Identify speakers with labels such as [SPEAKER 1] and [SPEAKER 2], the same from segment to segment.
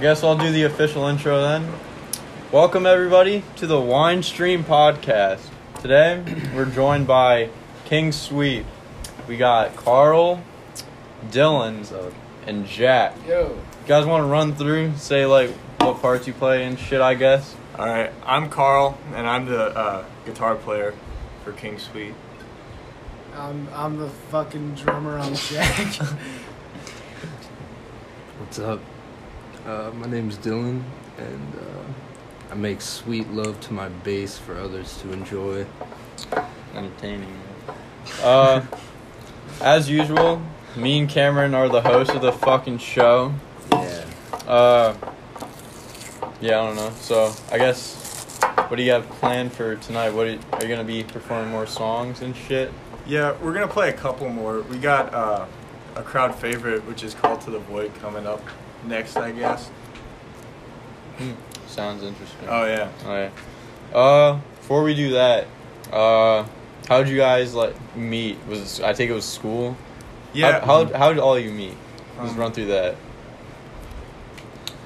[SPEAKER 1] guess I'll do the official intro then. Welcome everybody to the Wine Stream podcast. Today we're joined by King Sweet. We got Carl, Dylan, and Jack.
[SPEAKER 2] Yo.
[SPEAKER 1] You guys want to run through, say like what parts you play and shit? I guess.
[SPEAKER 3] All right, I'm Carl, and I'm the uh, guitar player for King Sweet.
[SPEAKER 2] I'm I'm the fucking drummer on Jack.
[SPEAKER 4] What's up? Uh, my name's Dylan, and uh, I make sweet love to my bass for others to enjoy.
[SPEAKER 1] Entertaining. Uh, as usual, me and Cameron are the hosts of the fucking show.
[SPEAKER 4] Yeah.
[SPEAKER 1] Uh, yeah, I don't know. So I guess, what do you have planned for tonight? What are you, are you gonna be performing more songs and shit?
[SPEAKER 3] Yeah, we're gonna play a couple more. We got uh, a crowd favorite, which is "Call to the Void" coming up next, I guess.
[SPEAKER 1] Hmm, sounds interesting.
[SPEAKER 3] Oh yeah.
[SPEAKER 1] Oh yeah. Uh, before we do that, uh, how'd you guys like meet? Was I think it was school?
[SPEAKER 3] Yeah.
[SPEAKER 1] How how, how did all you meet? Let's
[SPEAKER 3] Um,
[SPEAKER 1] run through that.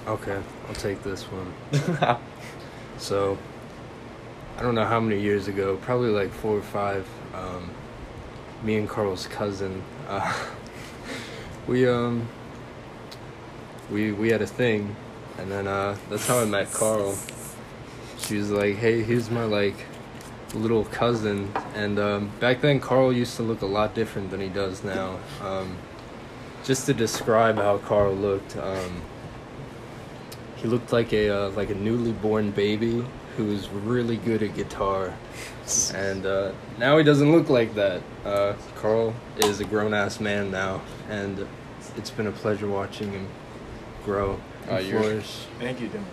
[SPEAKER 4] Okay, I'll take this one. So, I don't know how many years ago, probably like four or five. Um, me and Carl's cousin, uh, we um, we we had a thing, and then uh, that's how I met Carl. She was like, "Hey, here's my like little cousin," and um, back then Carl used to look a lot different than he does now. Um, just to describe how Carl looked. Um, he looked like a uh, like a newly born baby who was really good at guitar, and uh, now he doesn't look like that. Uh, Carl is a grown ass man now, and it's been a pleasure watching him grow
[SPEAKER 1] Uh,
[SPEAKER 4] and
[SPEAKER 1] you're-
[SPEAKER 4] flourish.
[SPEAKER 3] Thank you, Dylan.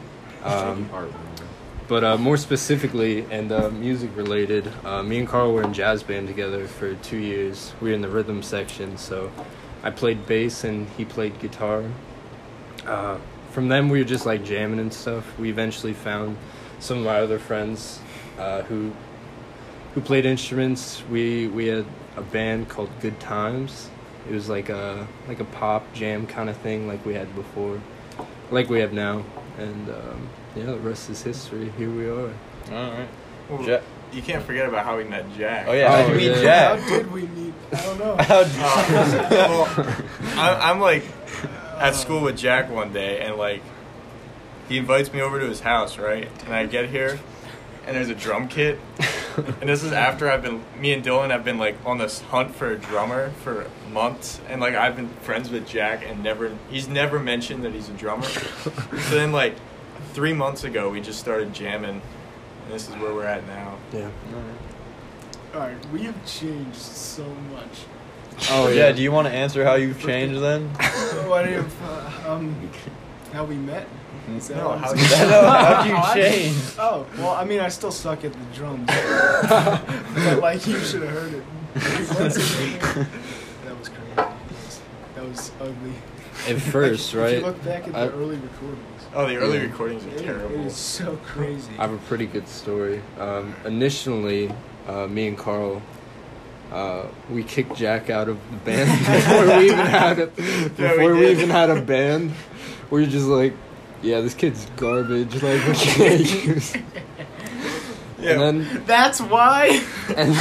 [SPEAKER 4] Um, but uh, more specifically and uh, music related, uh, me and Carl were in jazz band together for two years. We were in the rhythm section, so I played bass and he played guitar. Uh, from them, we were just like jamming and stuff. We eventually found some of my other friends uh, who who played instruments. We we had a band called Good Times. It was like a like a pop jam kind of thing, like we had before, like we have now. And um, yeah, the rest is history. Here we are.
[SPEAKER 1] all right.
[SPEAKER 3] Well,
[SPEAKER 1] Jack.
[SPEAKER 3] You can't forget about how we met Jack.
[SPEAKER 1] Oh yeah,
[SPEAKER 4] Oh,
[SPEAKER 1] how'd you meet
[SPEAKER 4] yeah.
[SPEAKER 2] How
[SPEAKER 1] Jack?
[SPEAKER 2] did we meet? I don't know.
[SPEAKER 1] How'd
[SPEAKER 3] Uh, well, I, I'm like at school with Jack one day, and like he invites me over to his house, right? And I get here, and there's a drum kit, and this is after I've been me and Dylan have been like on this hunt for a drummer for months, and like I've been friends with Jack, and never he's never mentioned that he's a drummer. so then like three months ago, we just started jamming, and this is where we're at now.
[SPEAKER 4] Yeah.
[SPEAKER 2] Alright, we have changed so much.
[SPEAKER 1] Oh yeah. Do you want to answer how you've changed then?
[SPEAKER 2] what if uh, um how we met? Is that
[SPEAKER 3] No,
[SPEAKER 2] what
[SPEAKER 3] how
[SPEAKER 2] saying?
[SPEAKER 3] you-
[SPEAKER 1] No, how'd you change?
[SPEAKER 2] Oh, well, I mean, I still suck at the drums. but, like, you should have heard it. That was crazy. That was, that was ugly.
[SPEAKER 4] At first,
[SPEAKER 2] If you
[SPEAKER 4] right?
[SPEAKER 2] look back at the
[SPEAKER 4] I-
[SPEAKER 2] early recordings,
[SPEAKER 3] Oh, the early
[SPEAKER 4] Yeah.
[SPEAKER 3] recordings are
[SPEAKER 2] it, it
[SPEAKER 3] terrible.
[SPEAKER 2] It is so crazy.
[SPEAKER 4] I have a pretty good story. Um, initially, uh, me and Carl, uh, we kicked Jack out of the band before we even had a before we,
[SPEAKER 3] did.
[SPEAKER 4] even had a band. We were just like, yeah, this kid's garbage. Like we can't use.
[SPEAKER 3] Yeah.
[SPEAKER 4] And then
[SPEAKER 2] That's why.
[SPEAKER 4] and,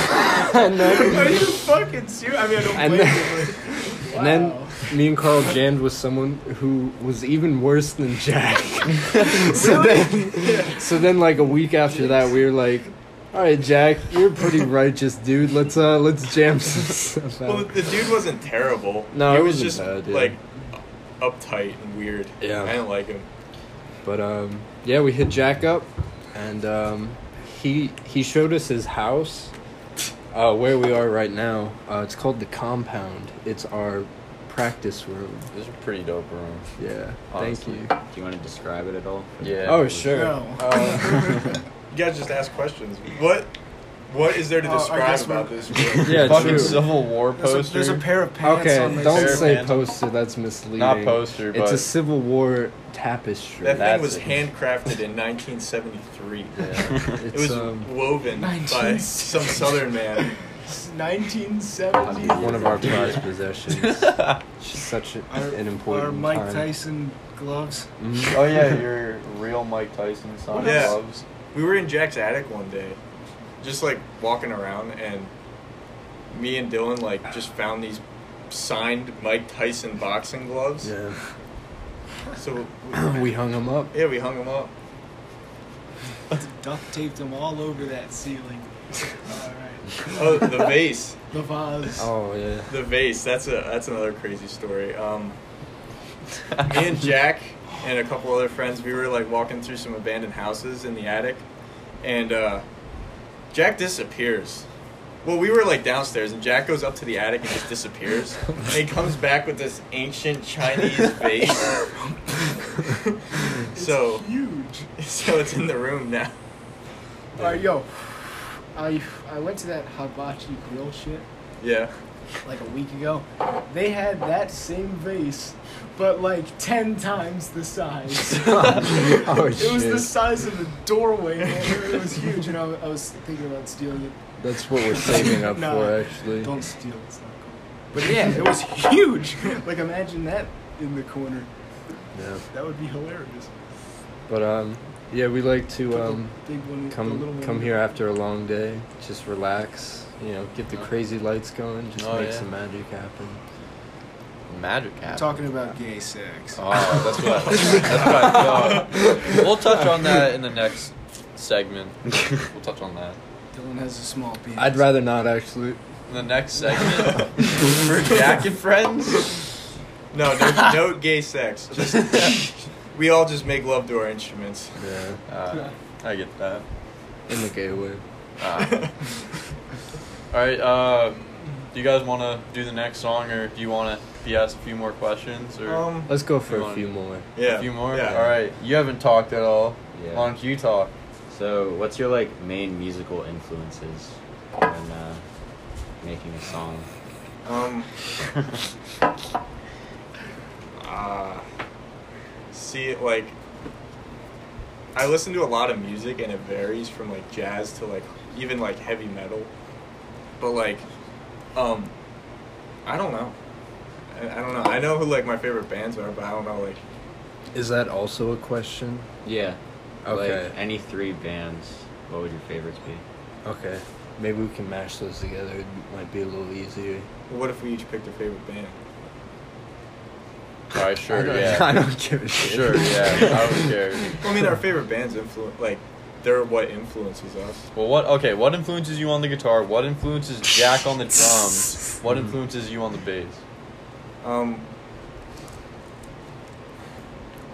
[SPEAKER 4] and
[SPEAKER 2] Are you
[SPEAKER 4] then
[SPEAKER 2] fucking serious? I mean, I don't
[SPEAKER 4] And
[SPEAKER 2] blame
[SPEAKER 4] then-
[SPEAKER 2] you, but
[SPEAKER 4] and then me and Carl jammed with someone who was even worse than Jack. so
[SPEAKER 2] Really?
[SPEAKER 4] then, so then, like a week after that, we were like, "All right, Jack, you're a pretty righteous dude. Let's uh, let's jam some stuff
[SPEAKER 3] Well, the dude wasn't terrible.
[SPEAKER 4] No,
[SPEAKER 3] he
[SPEAKER 4] it
[SPEAKER 3] was just
[SPEAKER 4] bad, yeah.
[SPEAKER 3] like uptight and weird.
[SPEAKER 4] Yeah.
[SPEAKER 3] I didn't like him.
[SPEAKER 4] But um, yeah, we hit Jack up, and um, he he showed us his house, uh, where we are right now. Uh, it's called the Compound. It's our practice room.
[SPEAKER 1] This is a pretty dope room.
[SPEAKER 4] Yeah,
[SPEAKER 5] Honestly.
[SPEAKER 4] thank you.
[SPEAKER 5] Do you want to describe it at all?
[SPEAKER 1] Yeah.
[SPEAKER 4] Oh sure.
[SPEAKER 2] No.
[SPEAKER 4] Uh,
[SPEAKER 3] You guys just ask questions. What? What is there to
[SPEAKER 2] Oh,
[SPEAKER 3] describe
[SPEAKER 2] guess we're-
[SPEAKER 3] about this? room?
[SPEAKER 4] Yeah,
[SPEAKER 1] Fucking
[SPEAKER 4] true.
[SPEAKER 1] Civil War
[SPEAKER 2] There's a,
[SPEAKER 1] poster.
[SPEAKER 2] there's a pair of pants
[SPEAKER 4] Okay,
[SPEAKER 2] on my
[SPEAKER 4] don't say
[SPEAKER 1] Phantom.
[SPEAKER 4] poster. That's misleading.
[SPEAKER 1] Not poster,
[SPEAKER 4] It's a Civil War tapestry.
[SPEAKER 3] That
[SPEAKER 1] That's
[SPEAKER 3] thing was
[SPEAKER 1] it.
[SPEAKER 3] handcrafted in 1973.
[SPEAKER 4] yeah,
[SPEAKER 3] It was
[SPEAKER 4] um,
[SPEAKER 3] woven by some southern man.
[SPEAKER 2] 1970.
[SPEAKER 4] one of our prized possessions. Such a,
[SPEAKER 2] Our,
[SPEAKER 4] an important
[SPEAKER 2] our Mike
[SPEAKER 4] time.
[SPEAKER 2] Tyson gloves.
[SPEAKER 4] Mhm.
[SPEAKER 1] oh yeah, your real Mike Tyson signed
[SPEAKER 3] Yeah.
[SPEAKER 1] gloves.
[SPEAKER 3] We were in Jack's attic one day, just like walking around, and me and Dylan like just found these signed Mike Tyson boxing gloves.
[SPEAKER 4] Yeah,
[SPEAKER 3] So
[SPEAKER 4] we hung them up.
[SPEAKER 3] yeah, we hung them up.
[SPEAKER 2] Duct taped them all over that ceiling. Alright.
[SPEAKER 3] Oh, the vase,
[SPEAKER 2] The vase.
[SPEAKER 4] Oh yeah.
[SPEAKER 3] the vase. That's a that's another crazy story. Um, me and Jack and a couple other friends, we were like walking through some abandoned houses in the attic, and uh, Jack disappears. Well, we were like downstairs, and Jack goes up to the attic and just disappears. and he comes back with this ancient Chinese vase. so,
[SPEAKER 2] Huge.
[SPEAKER 3] so it's in the room now.
[SPEAKER 2] Alright, yo. I I went to that hibachi grill shit
[SPEAKER 3] Yeah.
[SPEAKER 2] Like a week ago. They had that same vase, but like ten times the size.
[SPEAKER 4] oh
[SPEAKER 2] It was the size of a doorway. Man. It was huge, and I, I was thinking about stealing it.
[SPEAKER 4] That's what we're saving up for, actually.
[SPEAKER 2] Don't steal. It's not cool. But yeah, it was huge. Like imagine that in the corner.
[SPEAKER 4] Yeah.
[SPEAKER 2] That would be hilarious.
[SPEAKER 4] But um, yeah, we like to um
[SPEAKER 2] the
[SPEAKER 4] come come here after a long day, just relax. You know, get the crazy lights going, just
[SPEAKER 1] Oh,
[SPEAKER 4] make
[SPEAKER 1] yeah.
[SPEAKER 4] some magic happen.
[SPEAKER 1] Magic
[SPEAKER 2] I'm
[SPEAKER 1] happen.
[SPEAKER 2] talking about gay sex.
[SPEAKER 1] Oh, that's what. that's what I thought. We'll touch on that in the next segment. We'll touch on that
[SPEAKER 2] Dylan has a small penis.
[SPEAKER 4] I'd rather not actually.
[SPEAKER 1] in the next segment for Jack and friends.
[SPEAKER 3] No, no, no gay sex. Just, we all just make love to our instruments.
[SPEAKER 4] Yeah,
[SPEAKER 1] Uh, I get that.
[SPEAKER 4] in the gay way.
[SPEAKER 1] Uh, all right. Uh, do you guys want to do the next song, or do you want to be asked a few more questions, or
[SPEAKER 3] Um,
[SPEAKER 4] Let's go for a few more.
[SPEAKER 3] yeah.
[SPEAKER 1] a few more?
[SPEAKER 3] Yeah.
[SPEAKER 1] All right. You haven't talked at all.
[SPEAKER 5] Yeah.
[SPEAKER 1] Why don't you talk?
[SPEAKER 5] So, what's your like main musical influences when uh, making a song?
[SPEAKER 3] Um. Uh, see, like, I listen to a lot of music and it varies from like jazz to like even like heavy metal. But like, um, I don't know. I, I don't know. I know who like my favorite bands are, but I don't know like.
[SPEAKER 4] Is that also a question?
[SPEAKER 5] Yeah.
[SPEAKER 4] Okay.
[SPEAKER 5] Like any three bands, what would your favorites be?
[SPEAKER 4] Okay. Maybe we can mash those together. It might be a little easier.
[SPEAKER 3] What if we each picked a favorite band?
[SPEAKER 1] All right. Sure.
[SPEAKER 4] I
[SPEAKER 1] yeah.
[SPEAKER 4] I don't give a shit.
[SPEAKER 1] Sure. Yeah. I don't care.
[SPEAKER 3] Well, I mean, our favorite bands influence like they're what influences us.
[SPEAKER 1] Well, what? Okay. What influences you on the guitar? What influences Jack on the drums? What influences you on the bass?
[SPEAKER 3] Um,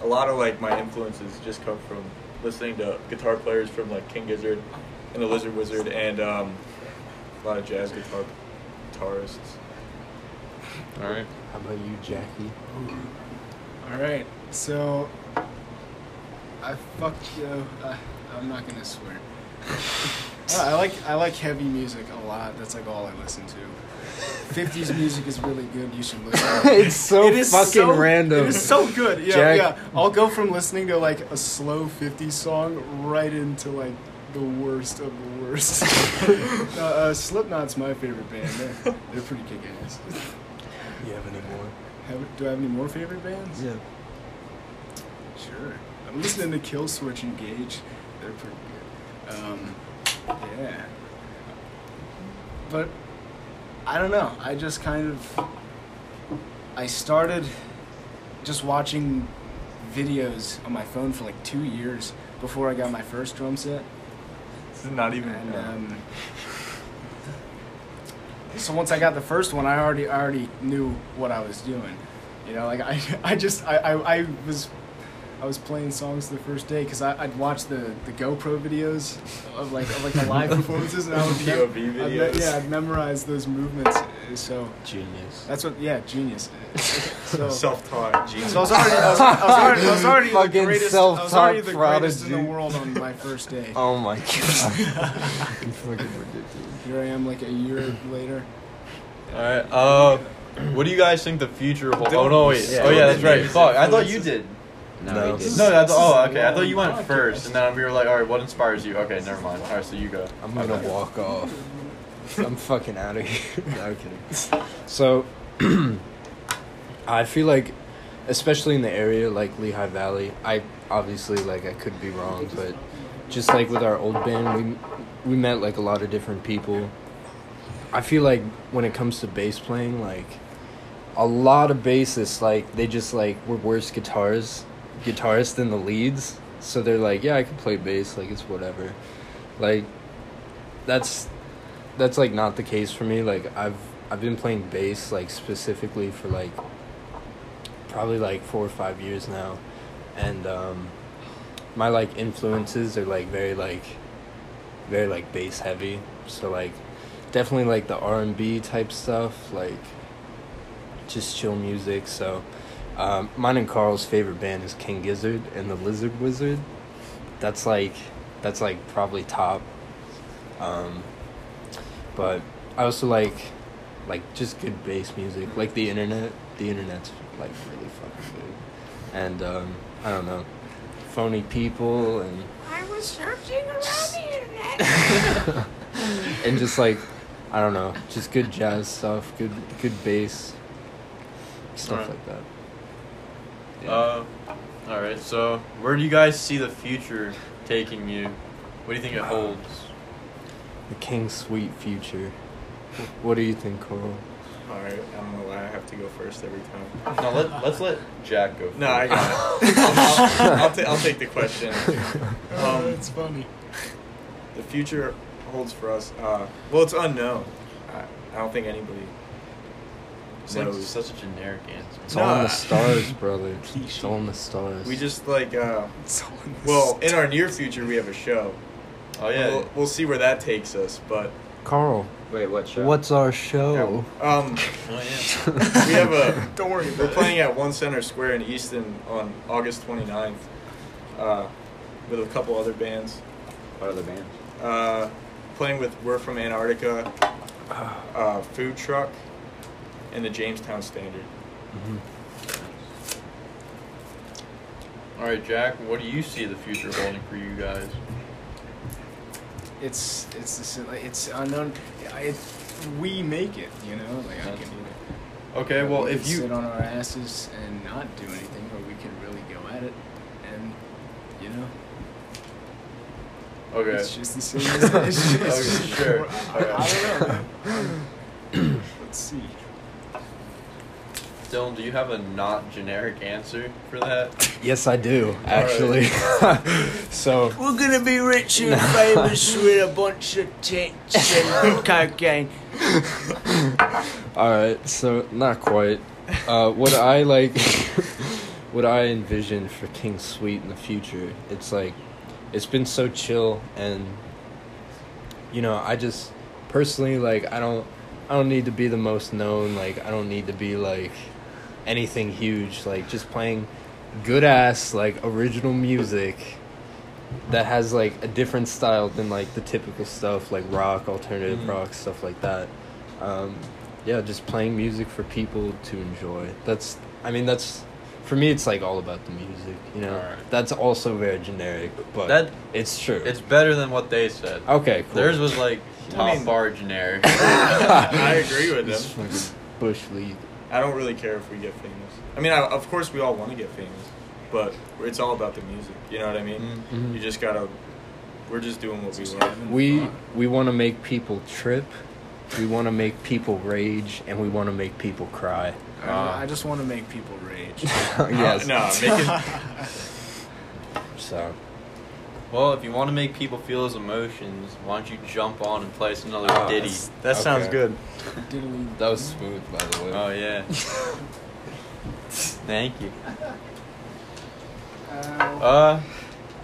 [SPEAKER 3] a lot of like my influences just come from listening to guitar players from like King Gizzard and the Lizard Wizard and um, a lot of jazz guitar guitarists.
[SPEAKER 1] All right.
[SPEAKER 4] How about you, Jackie?
[SPEAKER 2] All right, so I fucked you. Uh, I'm not gonna swear. I like I like heavy music a lot. That's like all I listen to. 50s music is really good. You should listen. to it.
[SPEAKER 4] it's so
[SPEAKER 2] It is
[SPEAKER 4] fucking
[SPEAKER 2] so-
[SPEAKER 4] random.
[SPEAKER 2] It is so good. Yeah,
[SPEAKER 4] Jack-
[SPEAKER 2] yeah. I'll go from listening to like a slow 50s song right into like the worst of the worst. uh, uh, Slipknot's my favorite band. They're, they're pretty kick ass.
[SPEAKER 4] you have any more?
[SPEAKER 2] Have, do I have any more favorite bands?
[SPEAKER 4] Yeah.
[SPEAKER 2] Sure. I'm listening to Killswitch Engage. They're pretty good. Um, yeah. But I don't know. I just kind of I started just watching videos on my phone for like two years before I got my first drum set.
[SPEAKER 3] This is not even.
[SPEAKER 2] And um, so once I got the first one, I already I already knew what I was doing. You know, like I I just I I, I was I was playing songs the first day because I'd watch the, the GoPro videos of like of like the live performances, and I would
[SPEAKER 3] POV
[SPEAKER 2] I'd me- yeah, I'd memorize those movements. uh, So
[SPEAKER 4] Genius.
[SPEAKER 2] that's what yeah, genius. So,
[SPEAKER 3] Self-taught genius.
[SPEAKER 2] so I was already I was, I was already, I was already the
[SPEAKER 4] Fucking
[SPEAKER 2] greatest. I was already the
[SPEAKER 4] self-taught
[SPEAKER 2] greatest in the world on my first day.
[SPEAKER 4] Oh my god. You fucking ridiculous.
[SPEAKER 2] Here I am, like a year later.
[SPEAKER 1] All right. Uh, what do you guys think the future holds? Oh no, wait.
[SPEAKER 5] Yeah,
[SPEAKER 1] oh yeah, that's right. Fuck, I thought you did.
[SPEAKER 5] No,
[SPEAKER 4] No.
[SPEAKER 5] he didn't.
[SPEAKER 1] No, I
[SPEAKER 2] This
[SPEAKER 1] thought, oh, okay. I thought you went first, and then we were like, all right, what inspires you? Okay, never mind. All right, so you go.
[SPEAKER 4] I'm gonna
[SPEAKER 1] Okay.
[SPEAKER 4] walk off. I'm fucking out of here. no, I'm kidding. So, I feel like, especially in the area like Lehigh Valley, I obviously like I could be wrong, but just like with our old band, we we met like a lot of different people. I feel like when it comes to bass playing, like a lot of bassists, like they just like were worse guitars, guitarists than the leads. So they're like, yeah, I can play bass, like it's whatever. Like that's that's like not the case for me. Like I've I've been playing bass like specifically for like probably like four or five years now, and um, my like influences are like very like very like bass heavy. So like definitely like the R and B type stuff, like just chill music. So um, mine and Carl's favorite band is King Gizzard and the Lizard Wizard. That's like that's like probably top. Um, but I also like like just good bass music, like the internet. The internet's like really fucking good, and um, I don't know, phony people and
[SPEAKER 6] I was searching around the internet.
[SPEAKER 4] and just like I don't know, just good jazz stuff, good good bass, stuff
[SPEAKER 1] Alright.
[SPEAKER 4] like that.
[SPEAKER 1] Uh, all right. So, where do you guys see the future taking you? What do you think it holds?
[SPEAKER 4] The King Sweet future. What do you think, Carl?
[SPEAKER 3] All right, I don't know why I have to go first every time.
[SPEAKER 1] No, let, let's let Jack go. First.
[SPEAKER 3] No, I got it. I'll, I'll, ta- I'll take the question.
[SPEAKER 2] Oh,
[SPEAKER 3] Um,
[SPEAKER 2] it's funny.
[SPEAKER 3] the future holds for us. Uh, well, it's unknown. I, I don't think anybody
[SPEAKER 1] It's like
[SPEAKER 3] knows.
[SPEAKER 1] such a generic answer.
[SPEAKER 4] It's all in the stars, brother. It's all in the stars.
[SPEAKER 3] We just like, uh,
[SPEAKER 2] It's all in this
[SPEAKER 3] well, in our near future, we have a show.
[SPEAKER 1] Oh yeah.
[SPEAKER 3] We'll, we'll see where that takes us, but
[SPEAKER 4] Carl,
[SPEAKER 5] Wait, what show?
[SPEAKER 4] what's our show?
[SPEAKER 3] um,
[SPEAKER 1] oh yeah.
[SPEAKER 3] we have a.
[SPEAKER 2] Don't worry
[SPEAKER 3] We're playing at One Center Square in Easton on August 29th uh, with a couple other bands.
[SPEAKER 5] What other band?
[SPEAKER 3] Uh, playing with We're From Antarctica, uh, Food Truck, and the Jamestown Standard.
[SPEAKER 4] Mhm.
[SPEAKER 1] All right, Jack. What do you see the future holding for you guys?
[SPEAKER 2] It's it's this, like, it's unknown. It, we make it, you know. Like I
[SPEAKER 1] That's-
[SPEAKER 2] can.
[SPEAKER 1] Okay. Well,
[SPEAKER 2] we
[SPEAKER 1] if
[SPEAKER 2] can sit on our asses and not do anything, or we can really go at it, and you know,
[SPEAKER 1] okay.
[SPEAKER 2] it's just the same. As, it's just,
[SPEAKER 1] Okay, sure.
[SPEAKER 2] I, I don't know. Let's see.
[SPEAKER 1] Dylan, do you have a not generic answer for that?
[SPEAKER 4] Yes, I do actually. so
[SPEAKER 6] We're gonna be rich and famous with a bunch of tits and cocaine.
[SPEAKER 4] All right, so not quite. Uh, what I like, what I envision for King Sweet in the future, it's like, it's been so chill, and you know, I just personally like, I don't, I don't need to be the most known. Like, I don't need to be like anything huge. Like, just playing good ass like original music that has like a different style than like the typical stuff like rock, alternative
[SPEAKER 1] Mhm.
[SPEAKER 4] rock, stuff like that. Um, yeah, just playing music for people to enjoy. That's, I mean, that's for me. It's like all about the music, you know.
[SPEAKER 1] Alright.
[SPEAKER 4] That's also very generic, but
[SPEAKER 1] That-
[SPEAKER 4] it's true.
[SPEAKER 1] It's better than what they said.
[SPEAKER 4] okay. Cool.
[SPEAKER 1] Theirs was like top
[SPEAKER 3] mean-
[SPEAKER 1] bar generic.
[SPEAKER 3] I agree with them.
[SPEAKER 4] bush league.
[SPEAKER 3] I don't really care if we get famous. I mean, I, of course, we all want to get famous, but it's all about the music. You know what I mean?
[SPEAKER 1] Mm.
[SPEAKER 4] Mhm.
[SPEAKER 3] You just gotta. We're just doing what we love.
[SPEAKER 4] We we want to make people trip. We want to make people rage, and we want to make people cry.
[SPEAKER 2] I, I just want to make people rage.
[SPEAKER 4] yes.
[SPEAKER 3] No, make it.
[SPEAKER 4] So
[SPEAKER 1] Well, if you want to make people feel those emotions, why don't you jump on and play us another
[SPEAKER 4] Oh,
[SPEAKER 1] ditty?
[SPEAKER 4] that's-
[SPEAKER 3] That sounds good.
[SPEAKER 4] That was smooth, by the way.
[SPEAKER 1] Oh yeah. Thank you. Uh,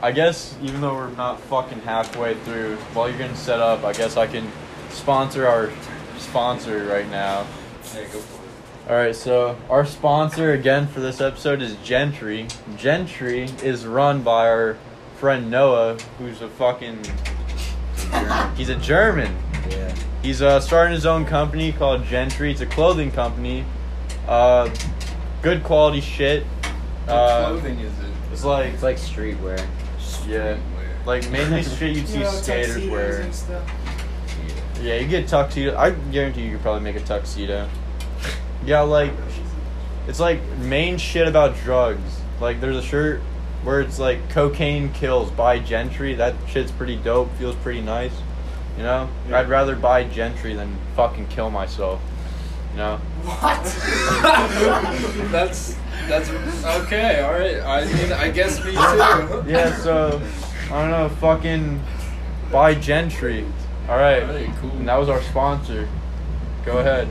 [SPEAKER 1] I guess even though we're not fucking halfway through, while you're getting set up, I guess I can sponsor our sponsor right now.
[SPEAKER 4] Hey, go for it.
[SPEAKER 1] All right, so our sponsor again for this episode is Gentry. Gentry is run by our friend Noah, who's a fucking he's a German.
[SPEAKER 5] Yeah.
[SPEAKER 1] He's uh, starting his own company called Gentry. It's a clothing company. Uh, good quality shit.
[SPEAKER 4] What
[SPEAKER 1] Uh,
[SPEAKER 4] clothing is it?
[SPEAKER 1] It's like
[SPEAKER 5] It's like streetwear.
[SPEAKER 1] yeah,
[SPEAKER 4] Streetwear.
[SPEAKER 1] like mainly shit you'd see
[SPEAKER 2] You know,
[SPEAKER 1] skaters wear.
[SPEAKER 2] and stuff.
[SPEAKER 1] Yeah, you get tuxedo. I guarantee you could probably make a tuxedo. Yeah, like it's like main shit about drugs. Like there's a shirt where it's like cocaine kills. Buy gentry that shit's pretty dope feels pretty nice you know?
[SPEAKER 2] Yeah.
[SPEAKER 1] i'd rather buy gentry than fucking kill myself you know? What?
[SPEAKER 4] That's that's okay all right i mean i guess me too.
[SPEAKER 1] Yeah so i don't know fucking buy gentry. All right,
[SPEAKER 4] all right cool.
[SPEAKER 1] and that was our sponsor. Go ahead.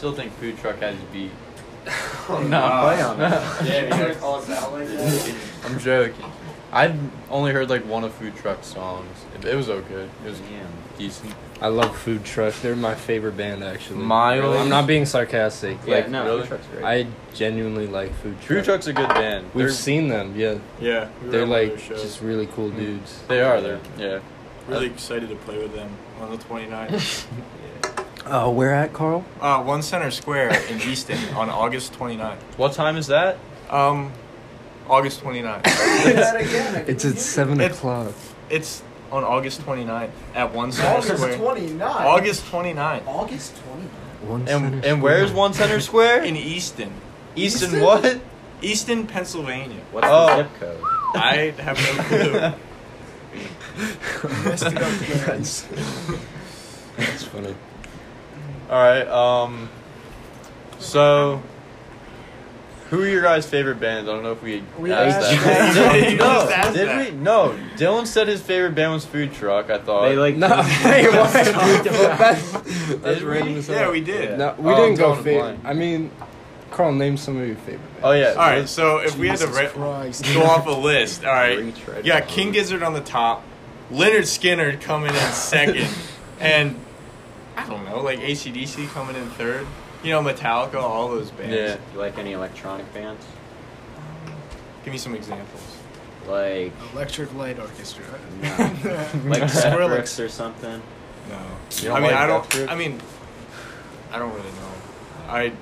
[SPEAKER 1] Still think food truck has beat.
[SPEAKER 5] Oh,
[SPEAKER 1] no,
[SPEAKER 5] play on that.
[SPEAKER 3] Yeah, you call us out like that.
[SPEAKER 1] I'm joking. I've only heard like one of food truck songs. It, it was okay. It was
[SPEAKER 5] Damn.
[SPEAKER 1] decent.
[SPEAKER 4] I love Food Truck. They're my favorite band, actually.
[SPEAKER 1] Miles?
[SPEAKER 4] I'm not being sarcastic.
[SPEAKER 5] Yeah,
[SPEAKER 4] like,
[SPEAKER 5] no,
[SPEAKER 1] really?
[SPEAKER 5] food truck's great.
[SPEAKER 4] I genuinely like Food Truck.
[SPEAKER 1] Food truck's a good band.
[SPEAKER 4] We've
[SPEAKER 1] They're-
[SPEAKER 4] seen them. Yeah,
[SPEAKER 3] Yeah, we
[SPEAKER 4] they're
[SPEAKER 3] on one of
[SPEAKER 4] like just really cool hmm. dudes.
[SPEAKER 1] They are. They're yeah.
[SPEAKER 3] really excited to play with them on the 29th.
[SPEAKER 4] Oh, where at, Carl?
[SPEAKER 3] uh, One Center Square in Easton on August 29th.
[SPEAKER 1] What time is that?
[SPEAKER 3] Um, August 29th.
[SPEAKER 4] It's at seven
[SPEAKER 3] It's-
[SPEAKER 4] o'clock.
[SPEAKER 3] it's on August 29th at One Center Square.
[SPEAKER 2] 29.
[SPEAKER 3] August 29th
[SPEAKER 2] August 29.
[SPEAKER 4] One
[SPEAKER 1] And
[SPEAKER 4] Center
[SPEAKER 1] and where's
[SPEAKER 4] Square.
[SPEAKER 1] One Center Square?
[SPEAKER 3] in Easton,
[SPEAKER 1] Easton
[SPEAKER 2] Easton?
[SPEAKER 1] what?
[SPEAKER 3] Easton, Pennsylvania.
[SPEAKER 5] What's
[SPEAKER 1] Oh.
[SPEAKER 5] the zip code?
[SPEAKER 3] I have no clue.
[SPEAKER 2] Messed it up, guys.
[SPEAKER 4] That's funny.
[SPEAKER 1] All right. Um. So, who are your guys' favorite bands? I don't know if we,
[SPEAKER 2] We
[SPEAKER 1] asked
[SPEAKER 2] asked
[SPEAKER 1] that.
[SPEAKER 3] that.
[SPEAKER 1] No,
[SPEAKER 3] asked
[SPEAKER 1] did
[SPEAKER 3] that.
[SPEAKER 1] we? No. Dylan said his favorite band was Food Truck. I thought.
[SPEAKER 5] They like
[SPEAKER 4] No, hey, what? that's that's random
[SPEAKER 3] yeah, we did.
[SPEAKER 4] No, we
[SPEAKER 1] Oh,
[SPEAKER 4] didn't go favorite.
[SPEAKER 1] blind.
[SPEAKER 4] I mean, Carl, name some of your favorite bands.
[SPEAKER 1] oh yeah.
[SPEAKER 3] All right, so if we had to ra- go off a list, all right,
[SPEAKER 5] Retread
[SPEAKER 3] you got
[SPEAKER 5] song.
[SPEAKER 3] King Gizzard on the top, Lynyrd Skynyrd coming in second, and I don't know, like ACDC coming in third. You know, Metallica, all those bands.
[SPEAKER 1] Yeah.
[SPEAKER 5] Do you like any electronic bands?
[SPEAKER 3] Um, give me some examples.
[SPEAKER 5] Like,
[SPEAKER 2] Electric Light Orchestra.
[SPEAKER 5] no. like
[SPEAKER 2] Skrillex.
[SPEAKER 5] Skrillex or something?
[SPEAKER 3] No.
[SPEAKER 1] You don't
[SPEAKER 3] I mean,
[SPEAKER 1] like
[SPEAKER 3] I don't.
[SPEAKER 1] Grips?
[SPEAKER 3] I mean, I don't really know. I.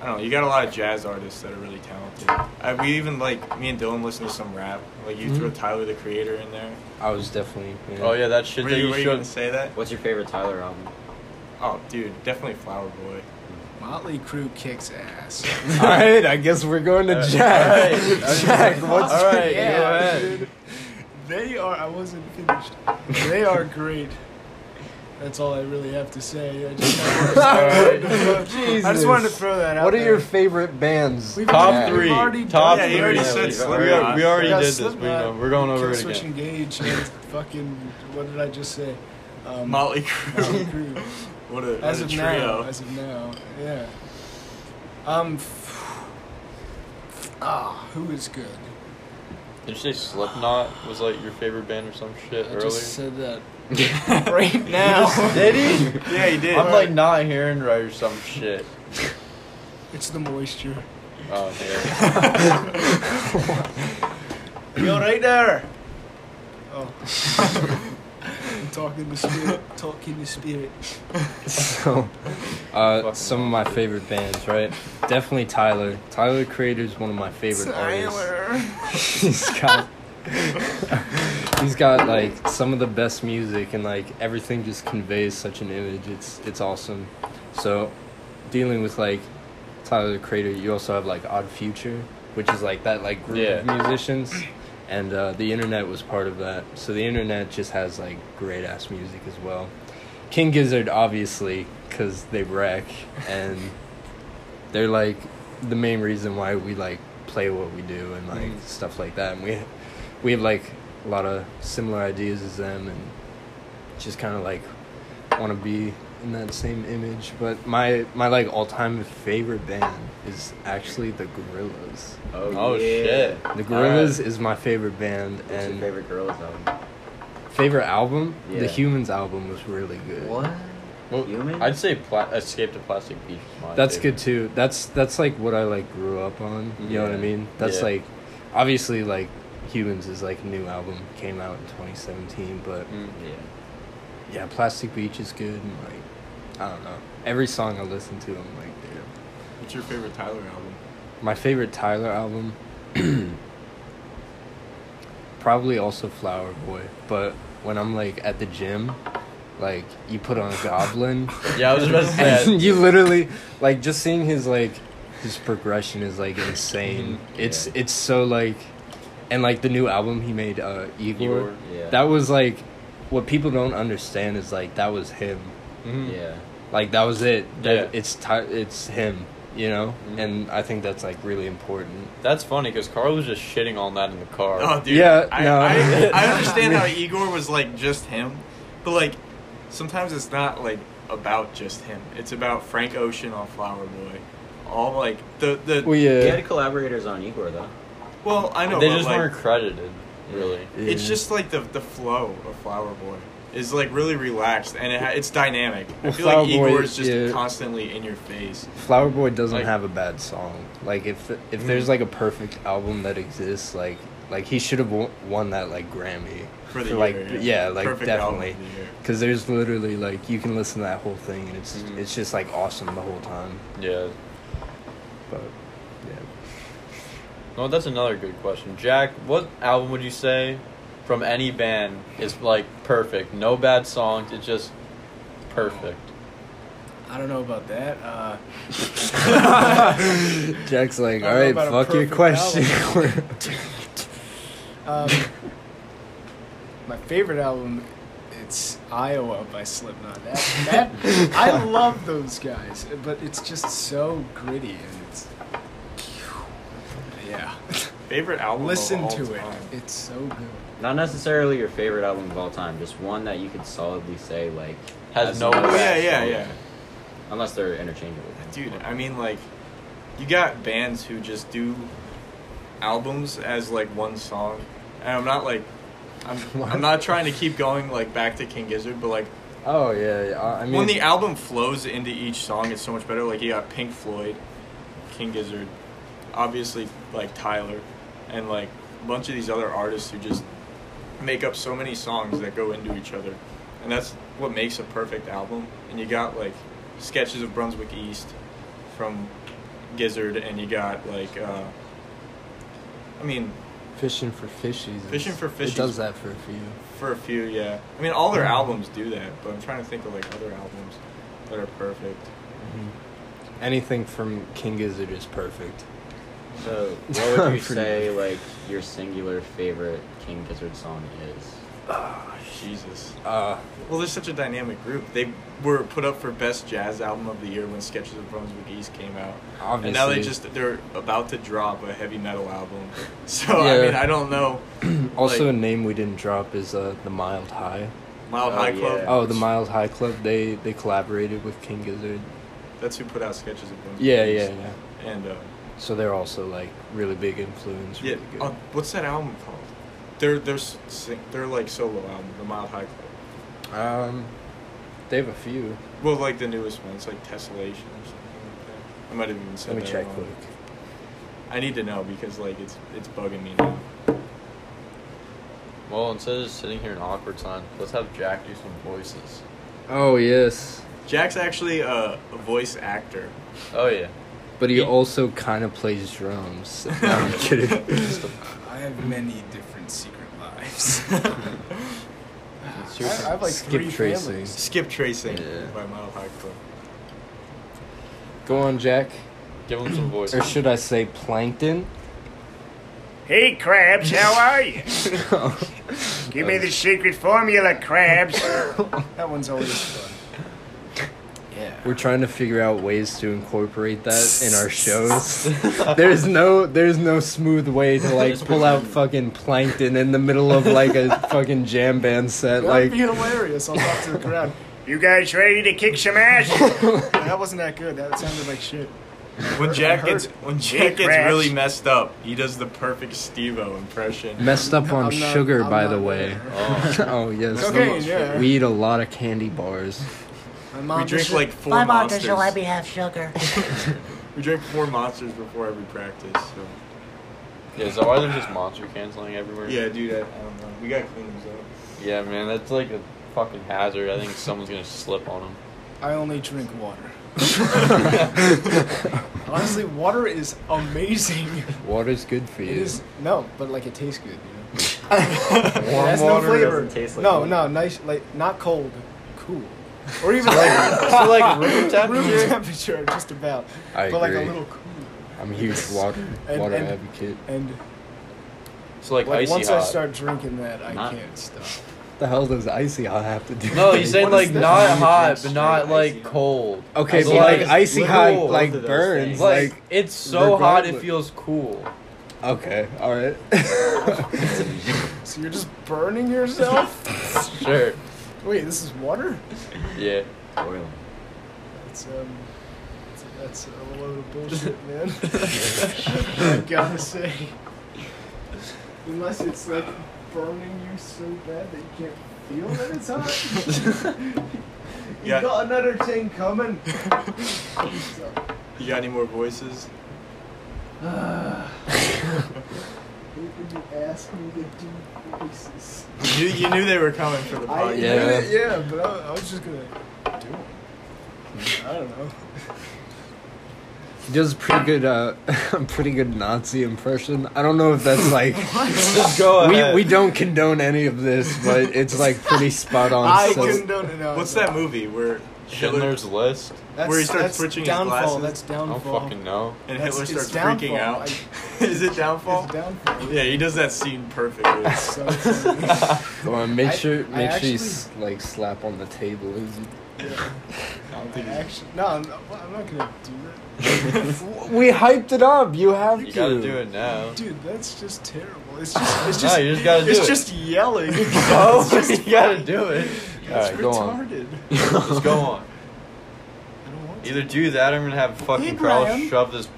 [SPEAKER 3] I don't know. You got a lot of jazz artists that are really talented. I, we even like me and Dylan listen to some rap. Like you throw
[SPEAKER 4] Mhm.
[SPEAKER 3] Tyler the Creator in there.
[SPEAKER 4] I was definitely. Yeah.
[SPEAKER 1] Oh yeah, that shit
[SPEAKER 3] Were
[SPEAKER 1] that
[SPEAKER 3] you,
[SPEAKER 1] you
[SPEAKER 3] were you gonna say that?
[SPEAKER 5] What's your favorite Tyler album?
[SPEAKER 3] Oh, dude, definitely Flower Boy.
[SPEAKER 2] Motley Crue kicks ass.
[SPEAKER 4] All right, I guess we're going to
[SPEAKER 1] Uh,
[SPEAKER 4] Jack.
[SPEAKER 1] all right.
[SPEAKER 4] Jack, what's
[SPEAKER 1] All right,
[SPEAKER 2] Yeah,
[SPEAKER 1] go ahead.
[SPEAKER 2] dude. They are. I wasn't finished. They are great. That's all I really have to say. I just, I just wanted to throw that out.
[SPEAKER 4] What are
[SPEAKER 2] there.
[SPEAKER 4] your favorite bands?
[SPEAKER 2] We've-
[SPEAKER 1] Top
[SPEAKER 2] we've
[SPEAKER 1] three.
[SPEAKER 2] already
[SPEAKER 1] Top
[SPEAKER 2] done
[SPEAKER 3] Yeah,
[SPEAKER 1] three.
[SPEAKER 3] already
[SPEAKER 1] Yeah,
[SPEAKER 3] said
[SPEAKER 1] we,
[SPEAKER 3] Slipknot.
[SPEAKER 1] we, are- we already
[SPEAKER 2] Yeah,
[SPEAKER 1] did this. We know. We're going over
[SPEAKER 2] Kill
[SPEAKER 1] it
[SPEAKER 2] Switch
[SPEAKER 1] again.
[SPEAKER 2] Engage and fucking. What did I just say? Um,
[SPEAKER 3] Motley
[SPEAKER 2] Motley
[SPEAKER 3] Crue.
[SPEAKER 2] Crue.
[SPEAKER 3] what a,
[SPEAKER 2] As
[SPEAKER 3] what a
[SPEAKER 2] of
[SPEAKER 3] trio.
[SPEAKER 2] now, as of now, yeah. Um. f- Ah, who is good?
[SPEAKER 1] Did you say Slipknot was like your favorite band or some shit
[SPEAKER 2] I
[SPEAKER 1] earlier?
[SPEAKER 2] just said that right now.
[SPEAKER 1] Did he?
[SPEAKER 3] yeah, he did.
[SPEAKER 1] I'm like not hearing right or some shit.
[SPEAKER 2] It's the moisture.
[SPEAKER 1] Oh yeah.
[SPEAKER 2] You alright there? Oh. I'm talking to spirit. Talking to spirit.
[SPEAKER 4] So, uh, some of my favorite bands, right? Definitely Tyler. Tyler the Creator is one of my favorite artists.
[SPEAKER 2] Tyler.
[SPEAKER 4] he's got he's got like some of the best music and like everything just conveys such an image. It's it's awesome. So dealing with like tyler the creator you also have like odd future which is like that like group of musicians. And uh, the internet was part of that. So the internet just has like great ass music as well. King gizzard obviously because they wreck. And they're like the main reason why we like play what we do and like
[SPEAKER 1] Mhm.
[SPEAKER 4] stuff like that. And we we have like a lot of similar ideas as them and just kind of like want to be in that same image but my my like all-time favorite band is actually the Gorillaz
[SPEAKER 5] Oh,
[SPEAKER 1] Oh,
[SPEAKER 5] yeah.
[SPEAKER 1] shit.
[SPEAKER 4] the Gorillaz is my favorite band
[SPEAKER 5] What's your
[SPEAKER 4] and
[SPEAKER 5] favorite Gorillaz album?
[SPEAKER 4] favorite album the Humanz album was really good what
[SPEAKER 1] Well,
[SPEAKER 5] Human?
[SPEAKER 1] I'd say pla- Escape to Plastic Beach. is my
[SPEAKER 4] That's
[SPEAKER 1] favorite.
[SPEAKER 4] good too. That's that's like what I like grew up on. You know what I mean? That's
[SPEAKER 1] Yeah.
[SPEAKER 4] like obviously like Humanz is like a new album came out in 2017, but
[SPEAKER 1] Mm.
[SPEAKER 5] Yeah.
[SPEAKER 4] yeah, Plastic Beach is good and like I don't know. Every song I listen to, I'm like, damn.
[SPEAKER 3] What's your favorite Tyler album?
[SPEAKER 4] My favorite Tyler album, probably also Flower Boy. But when I'm like at the gym, like you put on a Goblin,
[SPEAKER 1] Yeah, I was about to say.
[SPEAKER 4] you literally like just seeing his like his progression is like insane. It's
[SPEAKER 5] Yeah.
[SPEAKER 4] it's so like, and like the new album he made, uh, Igor.
[SPEAKER 1] Igor.
[SPEAKER 5] Yeah.
[SPEAKER 4] That was like, what people don't understand is like that was him.
[SPEAKER 1] Mhm.
[SPEAKER 4] Mm.
[SPEAKER 5] Yeah.
[SPEAKER 4] Like that was it. That
[SPEAKER 1] Yeah.
[SPEAKER 4] It's ti- it's him. You know,
[SPEAKER 1] Mhm.
[SPEAKER 4] and I think that's like really important.
[SPEAKER 1] That's funny because Carl was just shitting on that in the car.
[SPEAKER 3] Oh, dude.
[SPEAKER 4] Yeah,
[SPEAKER 3] I,
[SPEAKER 4] no.
[SPEAKER 3] I, I understand how Igor was like just him, but like sometimes it's not like about just him. It's about Frank Ocean on Flower Boy. All like the the
[SPEAKER 4] Well,
[SPEAKER 5] He had collaborators on Igor though.
[SPEAKER 3] Well, I know
[SPEAKER 1] they
[SPEAKER 3] but,
[SPEAKER 1] just
[SPEAKER 3] like,
[SPEAKER 1] weren't credited, really.
[SPEAKER 3] It's just like the the flow of Flower Boy is like really relaxed and it ha- it's dynamic. I feel
[SPEAKER 4] Flower
[SPEAKER 3] like Igor
[SPEAKER 4] Boy,
[SPEAKER 3] is just
[SPEAKER 4] yeah.
[SPEAKER 3] constantly in your face.
[SPEAKER 4] Flower Boy doesn't
[SPEAKER 3] Like-
[SPEAKER 4] have a bad song. Like if if
[SPEAKER 3] Mhm.
[SPEAKER 4] there's like a perfect album that exists, like like he should have won, won that like Grammy
[SPEAKER 3] For the
[SPEAKER 4] like
[SPEAKER 3] year,
[SPEAKER 4] yeah, like
[SPEAKER 3] Perfect
[SPEAKER 4] definitely
[SPEAKER 3] of the
[SPEAKER 4] because there's literally like you can listen to that whole thing and it's
[SPEAKER 1] Mhm.
[SPEAKER 4] it's just like awesome the whole time.
[SPEAKER 1] Yeah.
[SPEAKER 4] But yeah,
[SPEAKER 1] No, that's another good question. Jack, what album would you say from any band is like perfect? No bad songs. It's just perfect.
[SPEAKER 2] I don't know about that. Uh,
[SPEAKER 4] Jack's like,
[SPEAKER 2] I
[SPEAKER 4] all
[SPEAKER 2] don't know
[SPEAKER 4] right,
[SPEAKER 2] about a
[SPEAKER 4] fuck your question.
[SPEAKER 2] um, my favorite album, it's Iowa by Slipknot. That, that I love those guys, but it's just so gritty and it's yeah.
[SPEAKER 3] Favorite album.
[SPEAKER 2] Listen
[SPEAKER 3] of all
[SPEAKER 2] to it. It's so good.
[SPEAKER 5] Not necessarily your favorite album of all time, just one that you could solidly say like
[SPEAKER 1] Has no-
[SPEAKER 3] Oh yeah, yeah, yeah.
[SPEAKER 5] Unless they're interchangeable.
[SPEAKER 3] Dude, I mean, like, you got bands who just do albums as like one song, and I'm not like, I'm, I'm not trying to keep going like back to King Gizzard, but like
[SPEAKER 4] oh yeah, yeah. I mean,
[SPEAKER 3] when the album flows into each song, it's so much better. Like you got Pink Floyd, King Gizzard, obviously like Tyler, and like a bunch of these other artists who just make up so many songs that go into each other, and that's what makes a perfect album. And you got like sketches of Brunswick East from Gizzard, and you got like, uh, I mean,
[SPEAKER 4] fishing for fishies.
[SPEAKER 3] Fishing for fishies.
[SPEAKER 4] It does that for a few.
[SPEAKER 3] for a few, yeah. I mean, all their albums do that, but I'm trying to think of like other albums that are perfect.
[SPEAKER 4] Mm-hmm. Anything from King Gizzard is perfect.
[SPEAKER 5] So, what would you
[SPEAKER 4] Pretty
[SPEAKER 5] say like your singular favorite King Gizzard song is?
[SPEAKER 3] Ah, Jesus.
[SPEAKER 4] Uh,
[SPEAKER 3] Well, they're such a dynamic group. They were put up for best jazz album of the year when Sketches of Brunswick East came out,
[SPEAKER 4] obviously.
[SPEAKER 3] and now they just they're about to drop a heavy metal album. So
[SPEAKER 4] Yeah.
[SPEAKER 3] I mean, I don't know.
[SPEAKER 4] also
[SPEAKER 3] like-
[SPEAKER 4] a name we didn't drop is uh, the Mild High.
[SPEAKER 3] Mild
[SPEAKER 5] Oh,
[SPEAKER 3] High Club.
[SPEAKER 5] yeah.
[SPEAKER 4] Oh, the Mild High Club. They they collaborated with King Gizzard.
[SPEAKER 3] That's who put out Sketches of Brunswick
[SPEAKER 4] Yeah,
[SPEAKER 3] East.
[SPEAKER 4] yeah, yeah.
[SPEAKER 3] And uh,
[SPEAKER 4] So they're also like really big influence.
[SPEAKER 3] yeah,
[SPEAKER 4] Really good.
[SPEAKER 3] uh, what's that album called? They're they're they're like solo album, the Mild High Club.
[SPEAKER 4] Um, they have a few.
[SPEAKER 3] Well, like the newest one, it's like Tessellation or something like that. I might have even said
[SPEAKER 4] Let me check
[SPEAKER 3] wrong.
[SPEAKER 4] quick.
[SPEAKER 3] I need to know because like it's it's bugging me now.
[SPEAKER 1] Well, instead of just sitting here in awkward silence, let's have Jack do some voices.
[SPEAKER 4] Oh yes,
[SPEAKER 3] Jack's actually a, a voice actor.
[SPEAKER 1] Oh yeah.
[SPEAKER 4] But he
[SPEAKER 1] He-
[SPEAKER 4] also kind of plays drums. no, I'm kidding.
[SPEAKER 2] I have many different secret lives. I, I have like
[SPEAKER 4] Skip
[SPEAKER 2] three
[SPEAKER 4] tracing.
[SPEAKER 2] families.
[SPEAKER 3] Skip Tracing
[SPEAKER 4] Yeah.
[SPEAKER 3] by Mild High Club.
[SPEAKER 4] Go on, Jack.
[SPEAKER 1] Give him some voice.
[SPEAKER 4] Or should I say Plankton?
[SPEAKER 6] Hey, Krabs, how are you? Give me the secret formula, Krabs.
[SPEAKER 2] That one's always fun.
[SPEAKER 4] Yeah. We're trying to figure out ways to incorporate that in our shows. there's no there's no smooth way to like pull out fucking plankton in the middle of like a fucking jam band set.
[SPEAKER 2] That'd
[SPEAKER 4] Like
[SPEAKER 2] be hilarious. I'll talk to the crowd.
[SPEAKER 6] You guys ready to kick some ass?
[SPEAKER 2] That wasn't that good. That sounded like shit.
[SPEAKER 3] When Jack gets when Jack gets really messed up, he does the perfect Steve-O impression.
[SPEAKER 4] messed up on
[SPEAKER 2] not-
[SPEAKER 4] sugar,
[SPEAKER 2] I'm
[SPEAKER 4] by the way.
[SPEAKER 1] Oh.
[SPEAKER 4] oh yes.
[SPEAKER 2] Cocaine, yeah.
[SPEAKER 4] We eat a lot of candy bars.
[SPEAKER 2] My mom
[SPEAKER 3] We drink
[SPEAKER 2] just-
[SPEAKER 3] like four
[SPEAKER 7] My mom
[SPEAKER 3] monsters.
[SPEAKER 7] doesn't let me have sugar.
[SPEAKER 3] We drink four monsters before every practice. So.
[SPEAKER 1] Yeah, is that why there's just monster canceling everywhere?
[SPEAKER 3] Yeah, dude, I, I don't know. We gotta clean these up.
[SPEAKER 1] Yeah, man, that's like a fucking hazard. I think someone's gonna slip on them.
[SPEAKER 2] I only drink water. Honestly, water is amazing.
[SPEAKER 4] Water's good for you.
[SPEAKER 2] It is no, but like it tastes good. You know?
[SPEAKER 3] Warm
[SPEAKER 2] it has
[SPEAKER 3] water
[SPEAKER 2] no flavor.
[SPEAKER 5] doesn't taste like
[SPEAKER 2] no,
[SPEAKER 5] water.
[SPEAKER 2] no, nice, like not cold, cool, or even like
[SPEAKER 1] So like room
[SPEAKER 2] room
[SPEAKER 1] temperature.
[SPEAKER 2] temperature, just about.
[SPEAKER 4] I
[SPEAKER 2] but like a
[SPEAKER 4] agree.
[SPEAKER 2] little cool.
[SPEAKER 4] I'm a huge water
[SPEAKER 2] And-
[SPEAKER 4] water
[SPEAKER 2] and-
[SPEAKER 4] advocate.
[SPEAKER 2] And
[SPEAKER 1] So like,
[SPEAKER 2] like
[SPEAKER 1] icy
[SPEAKER 2] once
[SPEAKER 1] hot.
[SPEAKER 2] I start drinking that, I
[SPEAKER 5] Not-
[SPEAKER 2] can't stop.
[SPEAKER 4] the hell does icy hot have to do?
[SPEAKER 1] No,
[SPEAKER 4] with
[SPEAKER 1] he's
[SPEAKER 4] it?
[SPEAKER 1] saying like not hot, but not like cold.
[SPEAKER 4] Okay,
[SPEAKER 1] So,
[SPEAKER 4] but
[SPEAKER 1] like,
[SPEAKER 4] like icy hot like
[SPEAKER 5] Both of those
[SPEAKER 4] burns.
[SPEAKER 1] Like,
[SPEAKER 4] Like
[SPEAKER 1] it's so hot it feels cool.
[SPEAKER 4] okay, all right.
[SPEAKER 2] So you're just burning yourself.
[SPEAKER 1] Sure.
[SPEAKER 2] Wait, this is water?
[SPEAKER 1] Yeah.
[SPEAKER 5] Boiling.
[SPEAKER 2] That's um, that's, that's a load of bullshit, man. I gotta say, unless it's like burning you so bad that you can't feel that it's hot. you
[SPEAKER 3] Yeah.
[SPEAKER 2] got another thing coming.
[SPEAKER 3] You got any more voices?
[SPEAKER 2] When you ask me to do voices.
[SPEAKER 3] You, you knew they were coming for the
[SPEAKER 2] I
[SPEAKER 3] podcast.
[SPEAKER 4] Yeah.
[SPEAKER 2] yeah. It, yeah, but I, I was just gonna do it. I don't know.
[SPEAKER 4] He does a pretty good, uh, pretty good Nazi impression. I don't know if that's like
[SPEAKER 1] Just go
[SPEAKER 4] we
[SPEAKER 1] ahead.
[SPEAKER 4] we we don't condone any of this, but it's like pretty spot on.
[SPEAKER 2] I
[SPEAKER 4] so-
[SPEAKER 2] condone it. No,
[SPEAKER 3] What's
[SPEAKER 2] it's
[SPEAKER 3] that movie where Hitler
[SPEAKER 1] Schindler's List.
[SPEAKER 2] That's,
[SPEAKER 3] where he starts
[SPEAKER 2] that's
[SPEAKER 3] switching his
[SPEAKER 2] downfall.
[SPEAKER 3] glasses?
[SPEAKER 2] That's
[SPEAKER 1] I don't fucking know.
[SPEAKER 3] and
[SPEAKER 2] That's-
[SPEAKER 3] Hitler starts freaking
[SPEAKER 2] Downfall.
[SPEAKER 3] out? Is it downfall?
[SPEAKER 2] It's downfall.
[SPEAKER 3] Yeah, he does that scene perfectly.
[SPEAKER 2] So funny.
[SPEAKER 4] Go on, make
[SPEAKER 2] I-
[SPEAKER 4] sure
[SPEAKER 2] I
[SPEAKER 4] make sure
[SPEAKER 2] actually-
[SPEAKER 4] you s- like slap on the table.
[SPEAKER 3] I don't think
[SPEAKER 2] I actually, no, I'm not, I'm not gonna do that.
[SPEAKER 4] we hyped it up. You have
[SPEAKER 1] You
[SPEAKER 4] to.
[SPEAKER 1] gotta do it now.
[SPEAKER 2] Dude, that's just terrible. It's just, it's just,
[SPEAKER 1] No,
[SPEAKER 2] just,
[SPEAKER 1] you just gotta do
[SPEAKER 2] it's
[SPEAKER 1] it.
[SPEAKER 2] just yelling.
[SPEAKER 1] Oh, you gotta do it.
[SPEAKER 2] It's
[SPEAKER 1] Alright, go on. Just go on.
[SPEAKER 2] I don't want to.
[SPEAKER 1] Either do that or I'm gonna have fucking Carl shove this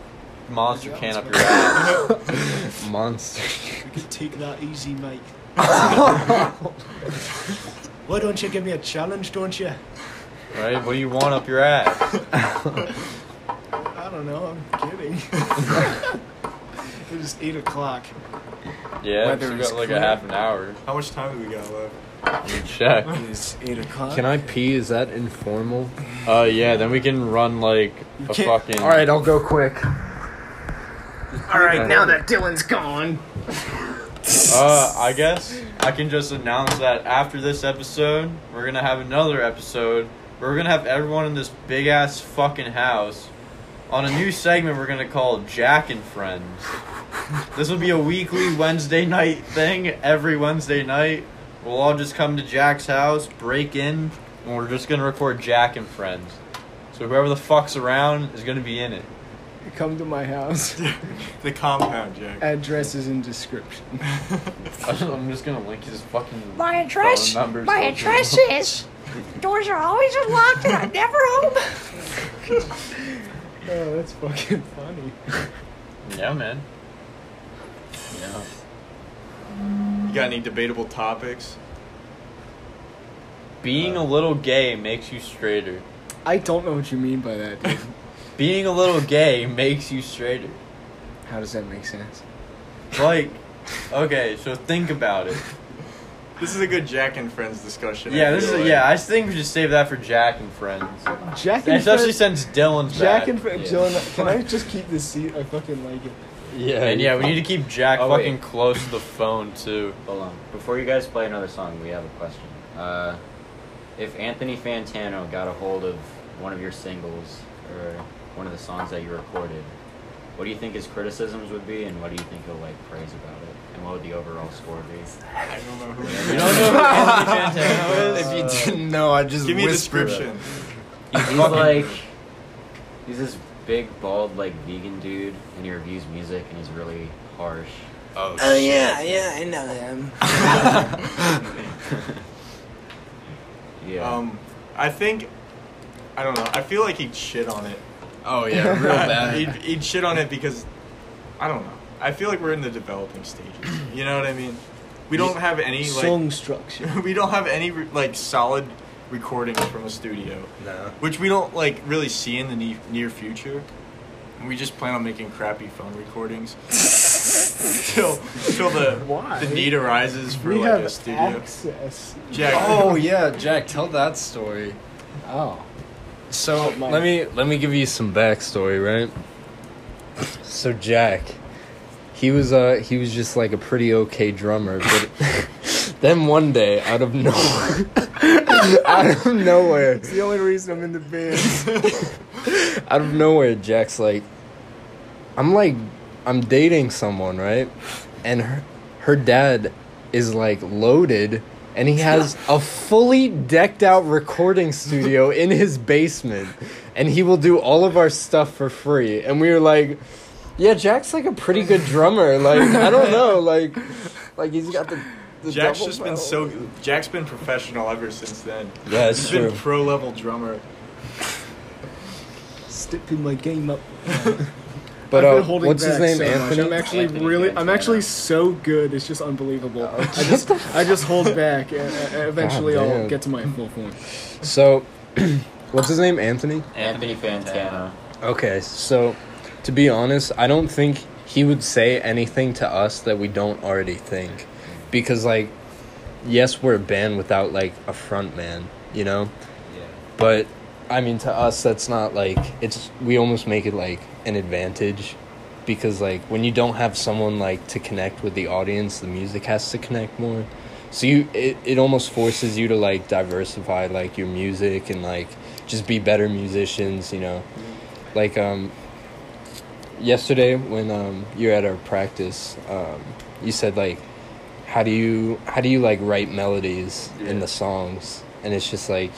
[SPEAKER 1] monster
[SPEAKER 2] Yeah,
[SPEAKER 1] can up your ass.
[SPEAKER 4] Monster.
[SPEAKER 2] You can take that easy, mate. Why don't you give me a challenge, don't you?
[SPEAKER 1] Right? What do you want up your ass?
[SPEAKER 2] I don't know, I'm kidding. it is 8 o'clock.
[SPEAKER 1] Yeah,
[SPEAKER 2] Weather
[SPEAKER 1] we
[SPEAKER 2] is
[SPEAKER 1] got like
[SPEAKER 2] clear.
[SPEAKER 1] a half an hour.
[SPEAKER 3] How much time do we got left?
[SPEAKER 1] Let me check.
[SPEAKER 2] It is 8 o'clock.
[SPEAKER 4] Can I pee? Is that informal?
[SPEAKER 1] Uh, yeah, then we can run like a
[SPEAKER 2] can't-
[SPEAKER 1] fucking.
[SPEAKER 4] All right, I'll go quick.
[SPEAKER 2] Alright, now that Dylan's gone.
[SPEAKER 1] Uh, I guess I can just announce that after this episode, we're gonna have another episode. Where we're gonna have everyone in this big ass fucking house on a new segment we're gonna call Jack and Friends. This will be a weekly Wednesday night thing. Every Wednesday night, we'll all just come to Jack's house, break in, and we're just gonna record Jack and Friends. So whoever the fuck's around is gonna be in it.
[SPEAKER 2] Come to my house.
[SPEAKER 3] The compound, Jack.
[SPEAKER 2] Address is in description.
[SPEAKER 1] I'm just gonna link his fucking
[SPEAKER 7] My address,
[SPEAKER 1] phone numbers.
[SPEAKER 7] my address is. Doors are always unlocked and I'm never home.
[SPEAKER 2] Oh, that's fucking funny.
[SPEAKER 1] Yeah, man. Yeah.
[SPEAKER 3] You got any debatable topics?
[SPEAKER 1] Being a uh, little gay makes you straighter.
[SPEAKER 2] I don't know what you mean by that, dude.
[SPEAKER 1] Being a little gay makes you straighter.
[SPEAKER 2] How does that make sense?
[SPEAKER 1] Like, okay, so think about it.
[SPEAKER 3] This is a good Jack and Friends discussion. I
[SPEAKER 1] Yeah, this
[SPEAKER 3] feel
[SPEAKER 1] is
[SPEAKER 3] like.
[SPEAKER 1] yeah. I think we should save that for Jack and friends,
[SPEAKER 2] Jack and
[SPEAKER 1] especially
[SPEAKER 2] Fred-
[SPEAKER 1] since Dylan's
[SPEAKER 2] Jack
[SPEAKER 1] back.
[SPEAKER 2] Jack and Fred,
[SPEAKER 1] yeah.
[SPEAKER 2] Dylan, can I just keep this seat? I fucking like it.
[SPEAKER 4] Yeah.
[SPEAKER 1] And yeah, we need to keep Jack
[SPEAKER 5] Oh,
[SPEAKER 1] fucking
[SPEAKER 5] wait.
[SPEAKER 1] close to the phone too.
[SPEAKER 5] Hold on. Before you guys play another song, we have a question. Uh, if Anthony Fantano got a hold of one of your singles or one of the songs that you recorded, what do you think his criticisms would be, and what do you think he'll like praise about it, and what would the overall score be?
[SPEAKER 3] I don't know who.
[SPEAKER 1] You don't know who Anthony Fantano is?
[SPEAKER 4] if you didn't know, I just
[SPEAKER 3] Give me a
[SPEAKER 4] whispered it.
[SPEAKER 3] description.
[SPEAKER 5] He's like, he's this big, bald, like vegan dude, and he reviews music, and he's really harsh.
[SPEAKER 3] Oh,
[SPEAKER 2] Oh yeah, yeah, I know him.
[SPEAKER 5] Yeah.
[SPEAKER 3] Um, I think. I don't know. I feel like he'd shit on it.
[SPEAKER 4] Oh yeah, real bad.
[SPEAKER 3] he'd, he'd shit on it because I don't know. I feel like we're in the developing stages. You know what I mean? We don't have any like
[SPEAKER 2] Song structure.
[SPEAKER 3] we don't have any like solid recordings from a studio,
[SPEAKER 4] no.
[SPEAKER 3] which we don't like really see in the ne- near future. And we just plan on making crappy phone recordings till till the
[SPEAKER 2] Why?
[SPEAKER 3] the need arises for
[SPEAKER 2] we
[SPEAKER 3] like
[SPEAKER 2] have
[SPEAKER 3] a studio.
[SPEAKER 2] access.
[SPEAKER 3] Jack,
[SPEAKER 4] Oh yeah, Jack, tell that story.
[SPEAKER 2] Oh.
[SPEAKER 4] So
[SPEAKER 2] Mine.
[SPEAKER 4] let me let me give you some backstory, right? So Jack, he was uh he was just like a pretty okay drummer, but then one day, out of nowhere, out of nowhere,
[SPEAKER 2] It's the only reason I'm in the band.
[SPEAKER 4] out of nowhere, Jack's like, I'm like, I'm dating someone, right? And her, her dad is like loaded, and he has a fully decked out recording studio in his basement, and he will do all of our stuff for free. And we were like, yeah, Jack's like a pretty good drummer. Like, I don't know, like, like he's got the
[SPEAKER 3] Jack's
[SPEAKER 4] double
[SPEAKER 3] just been so. Jack's been professional ever since then.
[SPEAKER 4] Yeah, it's
[SPEAKER 3] He's
[SPEAKER 4] true.
[SPEAKER 3] been pro level drummer.
[SPEAKER 2] Stepping my game up.
[SPEAKER 4] But
[SPEAKER 2] I've
[SPEAKER 4] uh,
[SPEAKER 2] holding
[SPEAKER 4] what's his name?
[SPEAKER 2] so much.
[SPEAKER 4] Anthony.
[SPEAKER 2] I'm actually
[SPEAKER 5] Anthony
[SPEAKER 2] really, I'm actually so good. It's just unbelievable.
[SPEAKER 4] Oh,
[SPEAKER 2] I just, I just hold back, and, and eventually
[SPEAKER 4] God
[SPEAKER 2] I'll get to my full form.
[SPEAKER 4] So, what's his name? Anthony.
[SPEAKER 5] Anthony Fantano.
[SPEAKER 4] Okay, so to be honest, I don't think he would say anything to us that we don't already think. Because like yes, we're a band without like a front man, you know?
[SPEAKER 5] Yeah.
[SPEAKER 4] But I mean to us that's not like it's we almost make it like an advantage because like when you don't have someone like to connect with the audience, the music has to connect more. So you it, it almost forces you to like diversify like your music and like just be better musicians, you know. Like um yesterday when um you're at our practice, um you said like how do you how do you like write melodies in the songs? And it's just like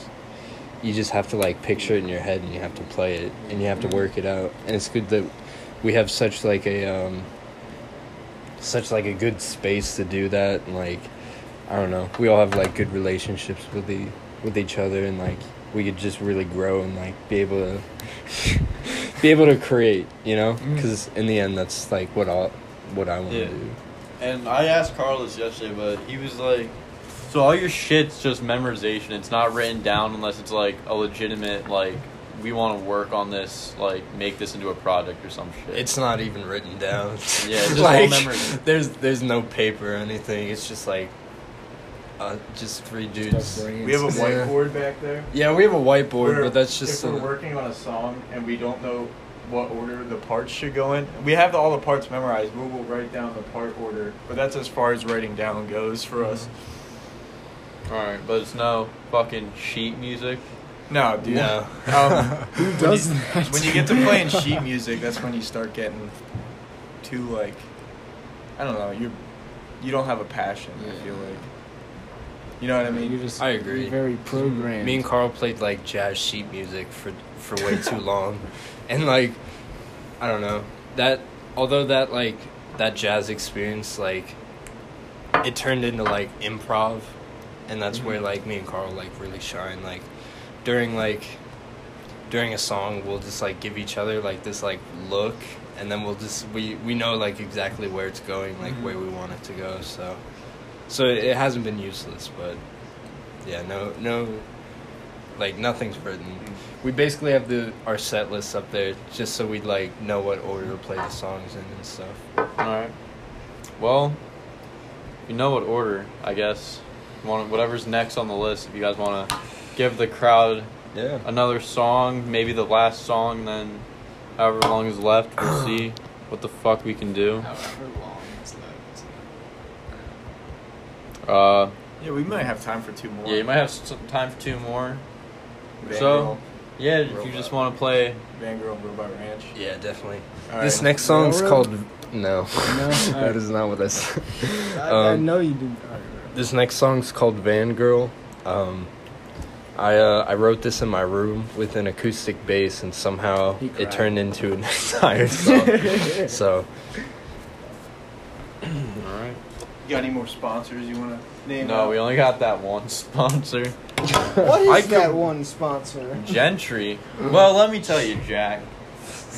[SPEAKER 4] you just have to like picture it in your head and you have to play it and you have to work it out. And it's good that we have such like a um such like a good space to do that and like I don't know. We all have like good relationships with the with each other and like we could just really grow and like be able to be able to create you know mm-hmm. because in the end that's like what I what I want to
[SPEAKER 1] Yeah.
[SPEAKER 4] do
[SPEAKER 1] And I asked Carlos yesterday, but he was like, "So all your shit's just memorization. It's not written down unless it's like a legitimate like we want to work on this, like make this into a project or some shit."
[SPEAKER 4] It's not even written down.
[SPEAKER 1] Yeah, it's just all memory.
[SPEAKER 4] there's there's no paper or anything. It's just like uh, just three dudes.
[SPEAKER 3] We have a
[SPEAKER 4] Yeah.
[SPEAKER 3] whiteboard back there.
[SPEAKER 4] Yeah, we have a whiteboard,
[SPEAKER 3] Where
[SPEAKER 4] but that's just
[SPEAKER 3] if we're
[SPEAKER 4] a-
[SPEAKER 3] working on a song and we don't know what order the parts should go in. We have all the parts memorized. We will write down the part order, but that's as far as writing down goes for us.
[SPEAKER 1] all right, but it's no fucking sheet music.
[SPEAKER 3] No, dude.
[SPEAKER 4] No.
[SPEAKER 3] Um,
[SPEAKER 2] Who
[SPEAKER 3] when
[SPEAKER 2] does
[SPEAKER 3] you,
[SPEAKER 2] that?
[SPEAKER 3] when you get to playing sheet music, that's when you start getting too like, I don't know. You you don't have a passion. I feel like. You know what I mean?
[SPEAKER 2] You're just
[SPEAKER 4] I agree.
[SPEAKER 2] very programmed.
[SPEAKER 4] Me and Carl played like jazz sheet music for for way too long, and like I don't know that. Although that like that jazz experience like it turned into like improv, and that's where mm-hmm. like me and Carl like really shine. Like during like during a song, we'll just like give each other like this like look, and then we'll just we we know like exactly where it's going, like mm-hmm. where we want it to go. So so it hasn't been useless, but yeah, no no like nothing's written. We basically have the our set list up there just so we'd like know what order to play the songs in and stuff.
[SPEAKER 1] All right. Well, you know what order, I guess. Want whatever's next on the list. If you guys want to give the crowd
[SPEAKER 4] Yeah.
[SPEAKER 1] another song, maybe the last song, then however long is left, we'll see what the fuck we can do.
[SPEAKER 2] However long is left.
[SPEAKER 1] Uh,
[SPEAKER 3] yeah, we might have time for two more.
[SPEAKER 1] yeah, you might have some time for two more.
[SPEAKER 3] Van
[SPEAKER 1] so-
[SPEAKER 3] Girl,
[SPEAKER 1] Yeah, if you just want to play.
[SPEAKER 3] Van Girl Robot Ranch.
[SPEAKER 4] Yeah, definitely.
[SPEAKER 3] All
[SPEAKER 4] This
[SPEAKER 3] right.
[SPEAKER 4] next song's
[SPEAKER 2] Railroad?
[SPEAKER 4] called No.
[SPEAKER 2] No?
[SPEAKER 4] that
[SPEAKER 2] Alright.
[SPEAKER 4] is not what I said.
[SPEAKER 2] I, I
[SPEAKER 4] Um,
[SPEAKER 2] know you didn't. Alright, alright.
[SPEAKER 4] This next song's called Van Girl. Um, I uh, I wrote this in my room with an acoustic bass, and somehow it turned into an entire song. so
[SPEAKER 1] All right.
[SPEAKER 3] You got any more sponsors you want to name?
[SPEAKER 1] No,
[SPEAKER 3] out?
[SPEAKER 1] we only got that one sponsor.
[SPEAKER 2] What is
[SPEAKER 1] I could-
[SPEAKER 2] that one sponsor?
[SPEAKER 1] Gentry. Well, let me tell you, Jack.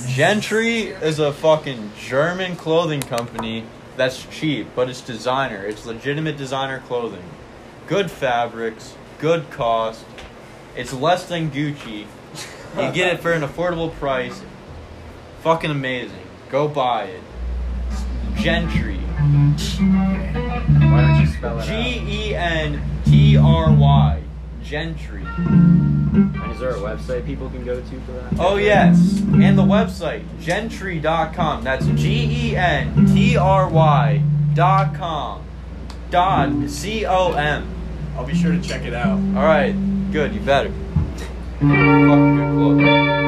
[SPEAKER 1] Gentry is a fucking German clothing company that's cheap, but it's designer. It's legitimate designer clothing. Good fabrics, good cost. It's less than Gucci. You get it for an affordable price. Fucking amazing. Go buy it. Gentry.
[SPEAKER 5] Why spell it out?
[SPEAKER 1] E N T R Y. Gentry.
[SPEAKER 5] And is there a website people can go to for that?
[SPEAKER 1] Oh yes, and the website gentry.com. That's G E N T R Y dot com. Dot C O M.
[SPEAKER 3] I'll be sure to check it out.
[SPEAKER 1] All right, good. You better. Fucking good clothes.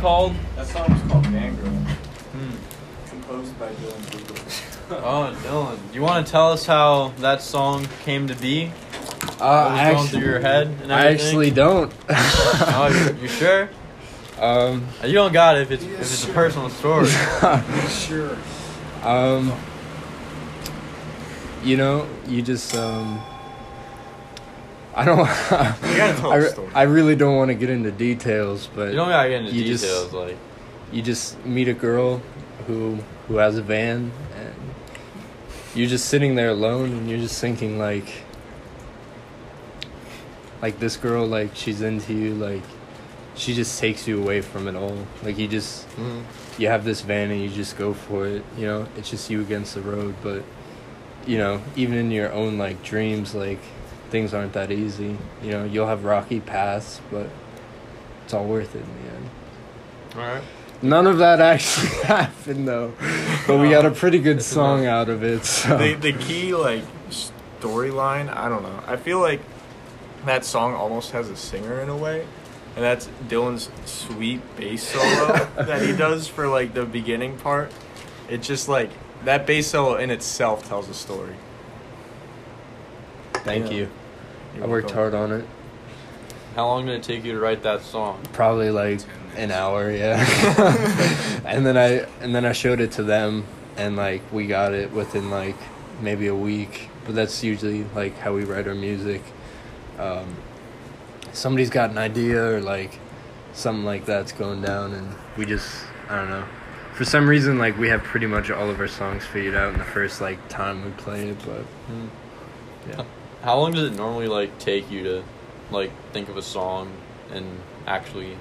[SPEAKER 1] Called?
[SPEAKER 3] That song was called Van Girl,
[SPEAKER 1] Hmm.
[SPEAKER 3] composed by Dylan Google.
[SPEAKER 1] Oh, Dylan, you want to tell us how that song came to be?
[SPEAKER 4] Uh,
[SPEAKER 1] What was
[SPEAKER 4] I
[SPEAKER 1] going through your head and
[SPEAKER 4] I actually don't.
[SPEAKER 1] oh, you, you sure?
[SPEAKER 4] um,
[SPEAKER 1] You don't got it if it's if it's a personal story.
[SPEAKER 2] Sure.
[SPEAKER 4] um, you know, you just um, I don't.
[SPEAKER 3] You gotta tell
[SPEAKER 4] I, re- I really don't want to get into details, but
[SPEAKER 1] You don't gotta get into
[SPEAKER 4] You just-
[SPEAKER 1] details, like.
[SPEAKER 4] you just meet a girl who who has a van and you're just sitting there alone and you're just thinking like like this girl like she's into you like she just takes you away from it all like you just mm-hmm. you have this van and you just go for it you know it's just you against the road but you know even in your own like dreams like things aren't that easy you know you'll have rocky paths but it's all worth it in the end
[SPEAKER 1] All right.
[SPEAKER 4] None of that actually happened though, but we got a pretty good song
[SPEAKER 1] enough.
[SPEAKER 4] out of it. So
[SPEAKER 3] the the key like storyline. I don't know. I feel like that song almost has a singer in a way, and that's Dylan's sweet bass solo that he does for like the beginning part. It's just like that bass solo in itself tells a story.
[SPEAKER 4] thank
[SPEAKER 3] Yeah.
[SPEAKER 4] you.
[SPEAKER 3] You're
[SPEAKER 4] I worked hard on it.
[SPEAKER 1] How long did it take you to write that song?
[SPEAKER 4] Probably like an hour, yeah. and then I and then I showed it to them, and like we got it within like maybe a week. But that's usually like how we write our music. Um, somebody's got an idea or like something like that's going down, and we just I don't know. For some reason, like we have pretty much all of our songs figured out in the first like time we play it, but yeah.
[SPEAKER 1] How long does it normally like take you to like think of a song and actually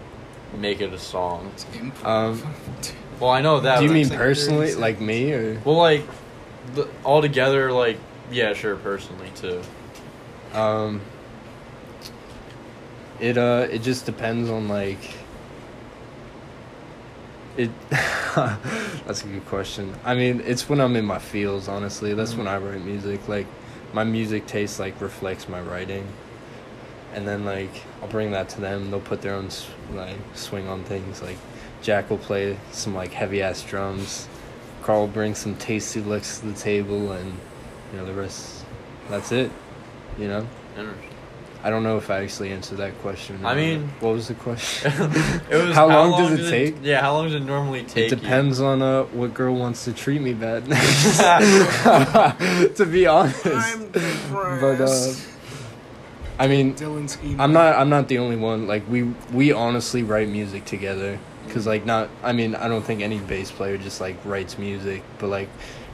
[SPEAKER 1] make it a song?
[SPEAKER 2] It's.
[SPEAKER 4] Um,
[SPEAKER 1] Well, I know that.
[SPEAKER 4] Do you mean
[SPEAKER 2] like
[SPEAKER 4] personally, like me, or
[SPEAKER 1] Well, like the, all together, like yeah, sure, personally too.
[SPEAKER 4] um? It uh, it just depends on like. It. that's a good question. I mean, it's when I'm in my feels. Honestly, that's when I write music. Like, my music taste like reflects my writing, and then like I'll bring that to them. They'll put their own like swing on things. Like, Jack will play some like heavy ass drums. Carl will bring some tasty licks to the table, and you know the rest. That's it. You know.
[SPEAKER 1] Interesting.
[SPEAKER 4] I don't know if I actually answered that question.
[SPEAKER 1] I mean-
[SPEAKER 4] what was the question?
[SPEAKER 1] it was
[SPEAKER 4] How long does it take?
[SPEAKER 1] yeah, how long does it normally take?
[SPEAKER 4] It depends on uh, what girl wants to treat me bad. to be honest,
[SPEAKER 2] I'm
[SPEAKER 4] but uh, I mean,
[SPEAKER 2] Dylan's.
[SPEAKER 4] I'm not. I'm not the only one. Like we we honestly write music together. Cause like not. I mean, I don't think any bass player just like writes music. But like,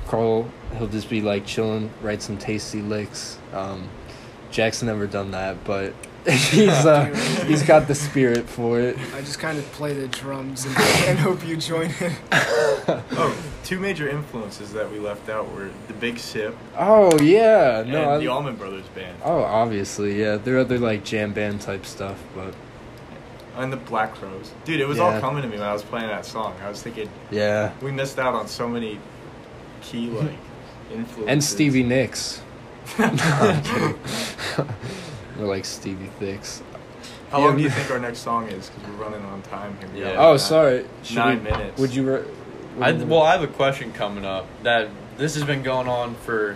[SPEAKER 4] Carl, he'll just be like chilling, write some tasty licks. Um, Jack's never done that, but he's uh, he's got the spirit for it.
[SPEAKER 2] I just kind of play the drums and, and hope you join in.
[SPEAKER 3] Oh, two major influences that we left out were the Big Sip
[SPEAKER 4] Oh yeah, no. I-
[SPEAKER 3] the Allman Brothers Band,
[SPEAKER 4] oh, obviously, yeah. They're other like jam band type stuff, but
[SPEAKER 3] and the Black Crowes. Dude, it was all coming to me when I was playing that song. I was thinking
[SPEAKER 4] yeah.
[SPEAKER 3] we missed out on so many key like influences.
[SPEAKER 4] And Stevie Nicks. No, I'm kidding. We're like Stevie Thicks.
[SPEAKER 3] How
[SPEAKER 4] Yeah,
[SPEAKER 3] long do you think our next song is? Because we're running on time here. We
[SPEAKER 1] Yeah.
[SPEAKER 3] got
[SPEAKER 4] Oh,
[SPEAKER 3] nine-
[SPEAKER 4] sorry. Should
[SPEAKER 3] Nine
[SPEAKER 4] we-
[SPEAKER 3] minutes.
[SPEAKER 4] Would you? Re-
[SPEAKER 1] I,
[SPEAKER 4] would you-
[SPEAKER 1] well, I have a question coming up that this has been going on for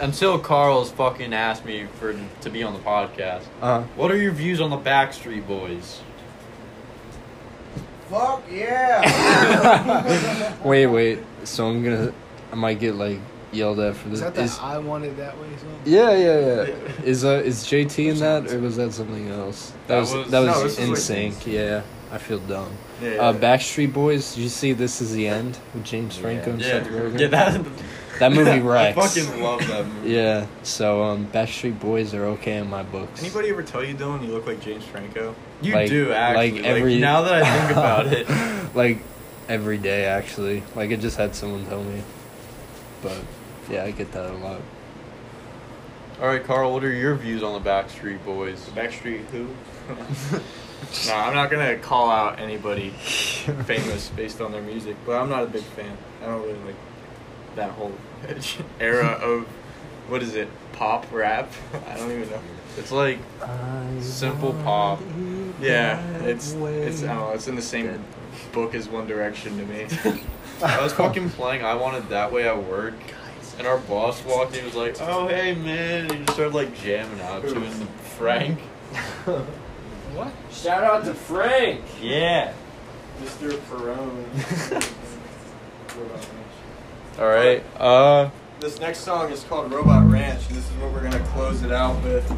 [SPEAKER 1] until Carl's fucking asked me for to be on the podcast.
[SPEAKER 4] Uh-huh.
[SPEAKER 1] What are your views on the Backstreet Boys?
[SPEAKER 2] Fuck yeah!
[SPEAKER 4] wait, wait. So I'm gonna. I might get like yelled at for this.
[SPEAKER 2] Is that the
[SPEAKER 4] Is-
[SPEAKER 2] I want it that way song?
[SPEAKER 4] yeah, yeah, yeah. Is uh is JT in that or was that something else? That,
[SPEAKER 1] That
[SPEAKER 4] was,
[SPEAKER 1] was-
[SPEAKER 4] that
[SPEAKER 3] no,
[SPEAKER 4] was
[SPEAKER 3] this is
[SPEAKER 4] in
[SPEAKER 3] like-
[SPEAKER 4] sync. Yeah, I feel dumb.
[SPEAKER 3] Yeah, yeah,
[SPEAKER 4] Uh. Backstreet Boys. Did you see This Is the End with James Franco and
[SPEAKER 1] Yeah,
[SPEAKER 4] Seth Rogen?
[SPEAKER 1] yeah, that
[SPEAKER 4] That movie
[SPEAKER 1] I fucking love that movie.
[SPEAKER 4] Yeah, so um, Backstreet Boys are okay in my books.
[SPEAKER 3] Anybody ever tell you, Dylan, you look like James Franco?
[SPEAKER 1] You
[SPEAKER 4] Like-
[SPEAKER 1] do actually.
[SPEAKER 4] like
[SPEAKER 1] Like,
[SPEAKER 4] every-
[SPEAKER 1] now that I think about it,
[SPEAKER 4] like every day, actually. Like I just had someone tell me, but yeah, I get that a lot.
[SPEAKER 1] all right, Carl. What are your views on the Backstreet Boys?
[SPEAKER 3] Backstreet who? no, I'm not gonna call out anybody famous based on their music, but I'm not a big fan. I don't really like that whole era of what is it? Pop rap? I don't even know.
[SPEAKER 1] It's like simple pop.
[SPEAKER 3] Yeah, it's
[SPEAKER 4] way.
[SPEAKER 3] it's I don't know. It's in the same
[SPEAKER 4] Dead.
[SPEAKER 3] book as One Direction to me.
[SPEAKER 1] I was fucking playing I Want It That Way at work. And our boss walked in and was like, oh, hey, man. And he just started, like, jamming out to it. And Frank.
[SPEAKER 2] What?
[SPEAKER 4] Shout out to Frank.
[SPEAKER 1] Yeah.
[SPEAKER 2] Mr. Perone.
[SPEAKER 1] All right. Uh,
[SPEAKER 3] This next song is called Robot Ranch, and this is what we're gonna close it out with.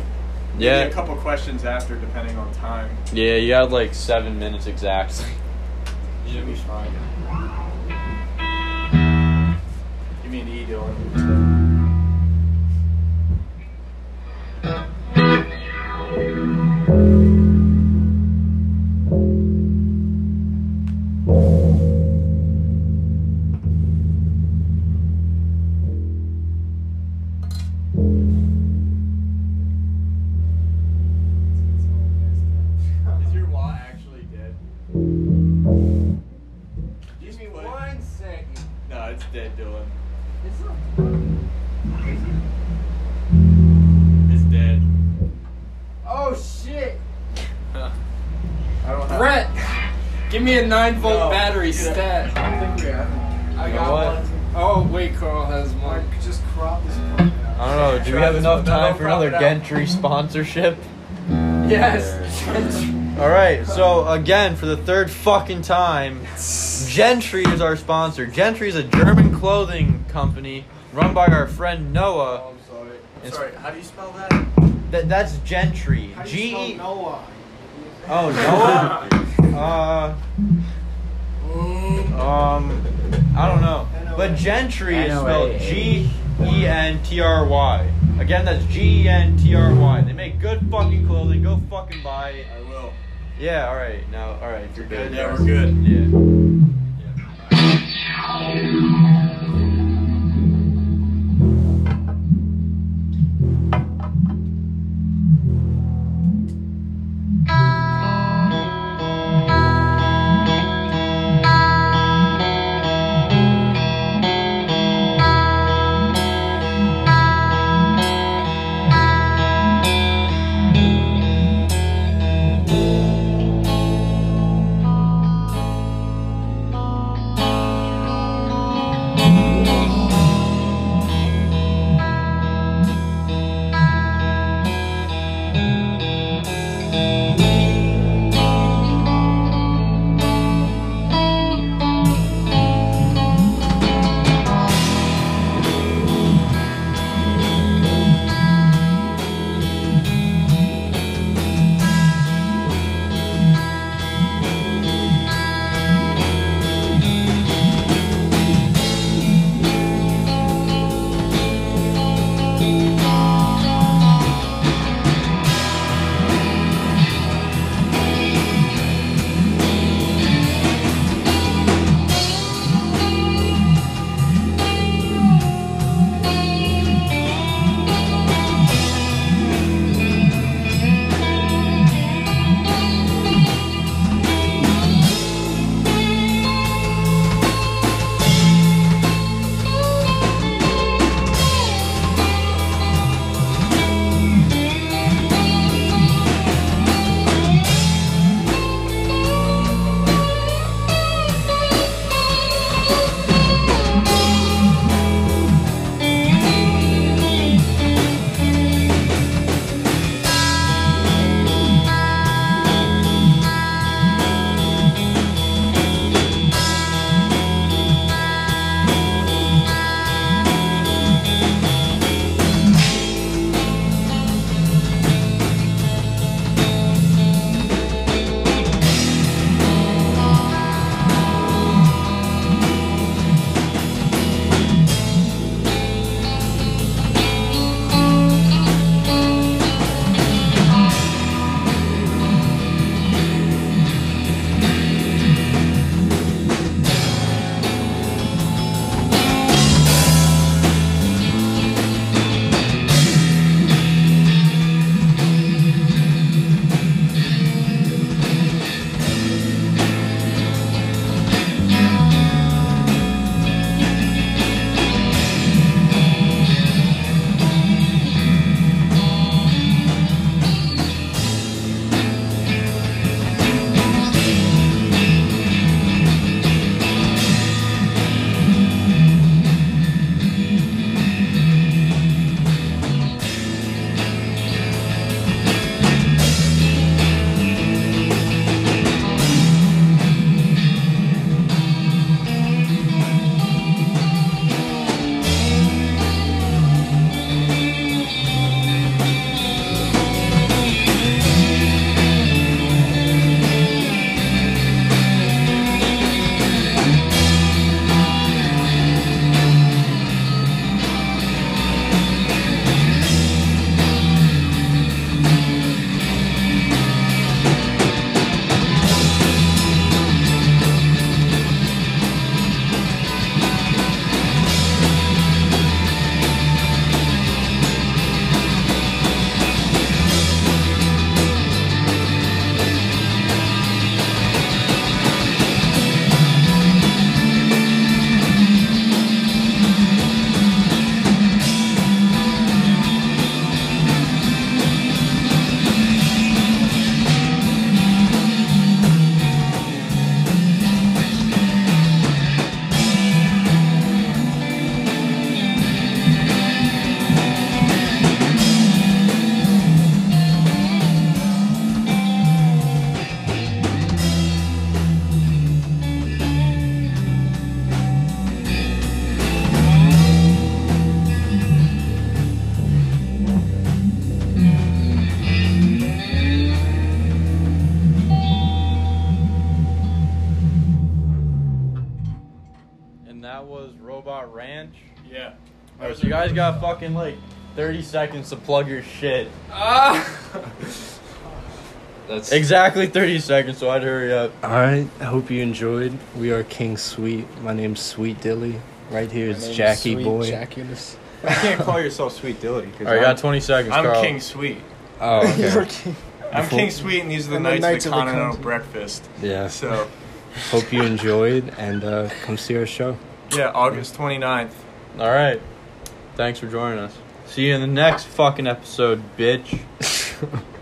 [SPEAKER 3] Maybe
[SPEAKER 1] yeah.
[SPEAKER 3] a couple questions after, depending on time.
[SPEAKER 1] Yeah, you had, like, seven minutes exactly.
[SPEAKER 3] Should be fine. Give me me
[SPEAKER 4] a 9 volt
[SPEAKER 3] No.
[SPEAKER 4] battery
[SPEAKER 3] Yeah.
[SPEAKER 4] stat.
[SPEAKER 2] I think we have it.
[SPEAKER 4] I
[SPEAKER 1] You
[SPEAKER 4] got
[SPEAKER 1] what?
[SPEAKER 4] one. Oh, wait, Carl has
[SPEAKER 2] Like,
[SPEAKER 4] one.
[SPEAKER 2] just crop this part out.
[SPEAKER 1] I don't know. Do we have enough time
[SPEAKER 3] no,
[SPEAKER 1] for another
[SPEAKER 3] crop it out.
[SPEAKER 1] Gentry sponsorship?
[SPEAKER 4] Yes.
[SPEAKER 1] All right. So again, for the third fucking time, Gentry is our sponsor. Gentry is a German clothing company run by our friend Noah.
[SPEAKER 3] Oh, I'm sorry. I'm
[SPEAKER 1] It's-
[SPEAKER 3] sorry. How do you spell that?
[SPEAKER 1] That that's Gentry.
[SPEAKER 2] How do
[SPEAKER 1] G
[SPEAKER 2] you
[SPEAKER 1] E.
[SPEAKER 2] spell Noah?
[SPEAKER 1] Oh Noah. Uh. Um. I don't know. But Gentry is spelled G E N T R Y. Again, that's G E N T R Y. They make good fucking clothing. Go fucking buy it.
[SPEAKER 3] I will.
[SPEAKER 1] Yeah. All right. Now. All right. You're good.
[SPEAKER 3] Yeah, we're good.
[SPEAKER 1] Yeah. Fucking like 30 seconds to plug your shit.
[SPEAKER 4] That's
[SPEAKER 1] Exactly 30 seconds, so I'd hurry up.
[SPEAKER 4] All right. I hope you enjoyed. We are King Sweet. My name's Sweet Dilly. Right here is Jackie Boy.
[SPEAKER 2] Jackiness.
[SPEAKER 3] You can't call yourself Sweet Dilly. 'cause
[SPEAKER 1] Alright, you
[SPEAKER 3] I'm,
[SPEAKER 1] got 20 seconds,
[SPEAKER 3] I'm
[SPEAKER 1] Carl.
[SPEAKER 3] King Sweet.
[SPEAKER 4] Oh, okay.
[SPEAKER 3] I'm King Sweet, and these are the
[SPEAKER 2] And the
[SPEAKER 3] Knights,
[SPEAKER 2] Knights
[SPEAKER 3] of
[SPEAKER 2] of
[SPEAKER 3] the
[SPEAKER 2] the
[SPEAKER 3] Continental
[SPEAKER 2] Continent.
[SPEAKER 3] Breakfast.
[SPEAKER 4] yeah.
[SPEAKER 3] So,
[SPEAKER 4] Hope you enjoyed and uh, come see our show.
[SPEAKER 3] yeah, August 29th.
[SPEAKER 1] Alright. Thanks for joining us. See you in the next fucking episode, bitch.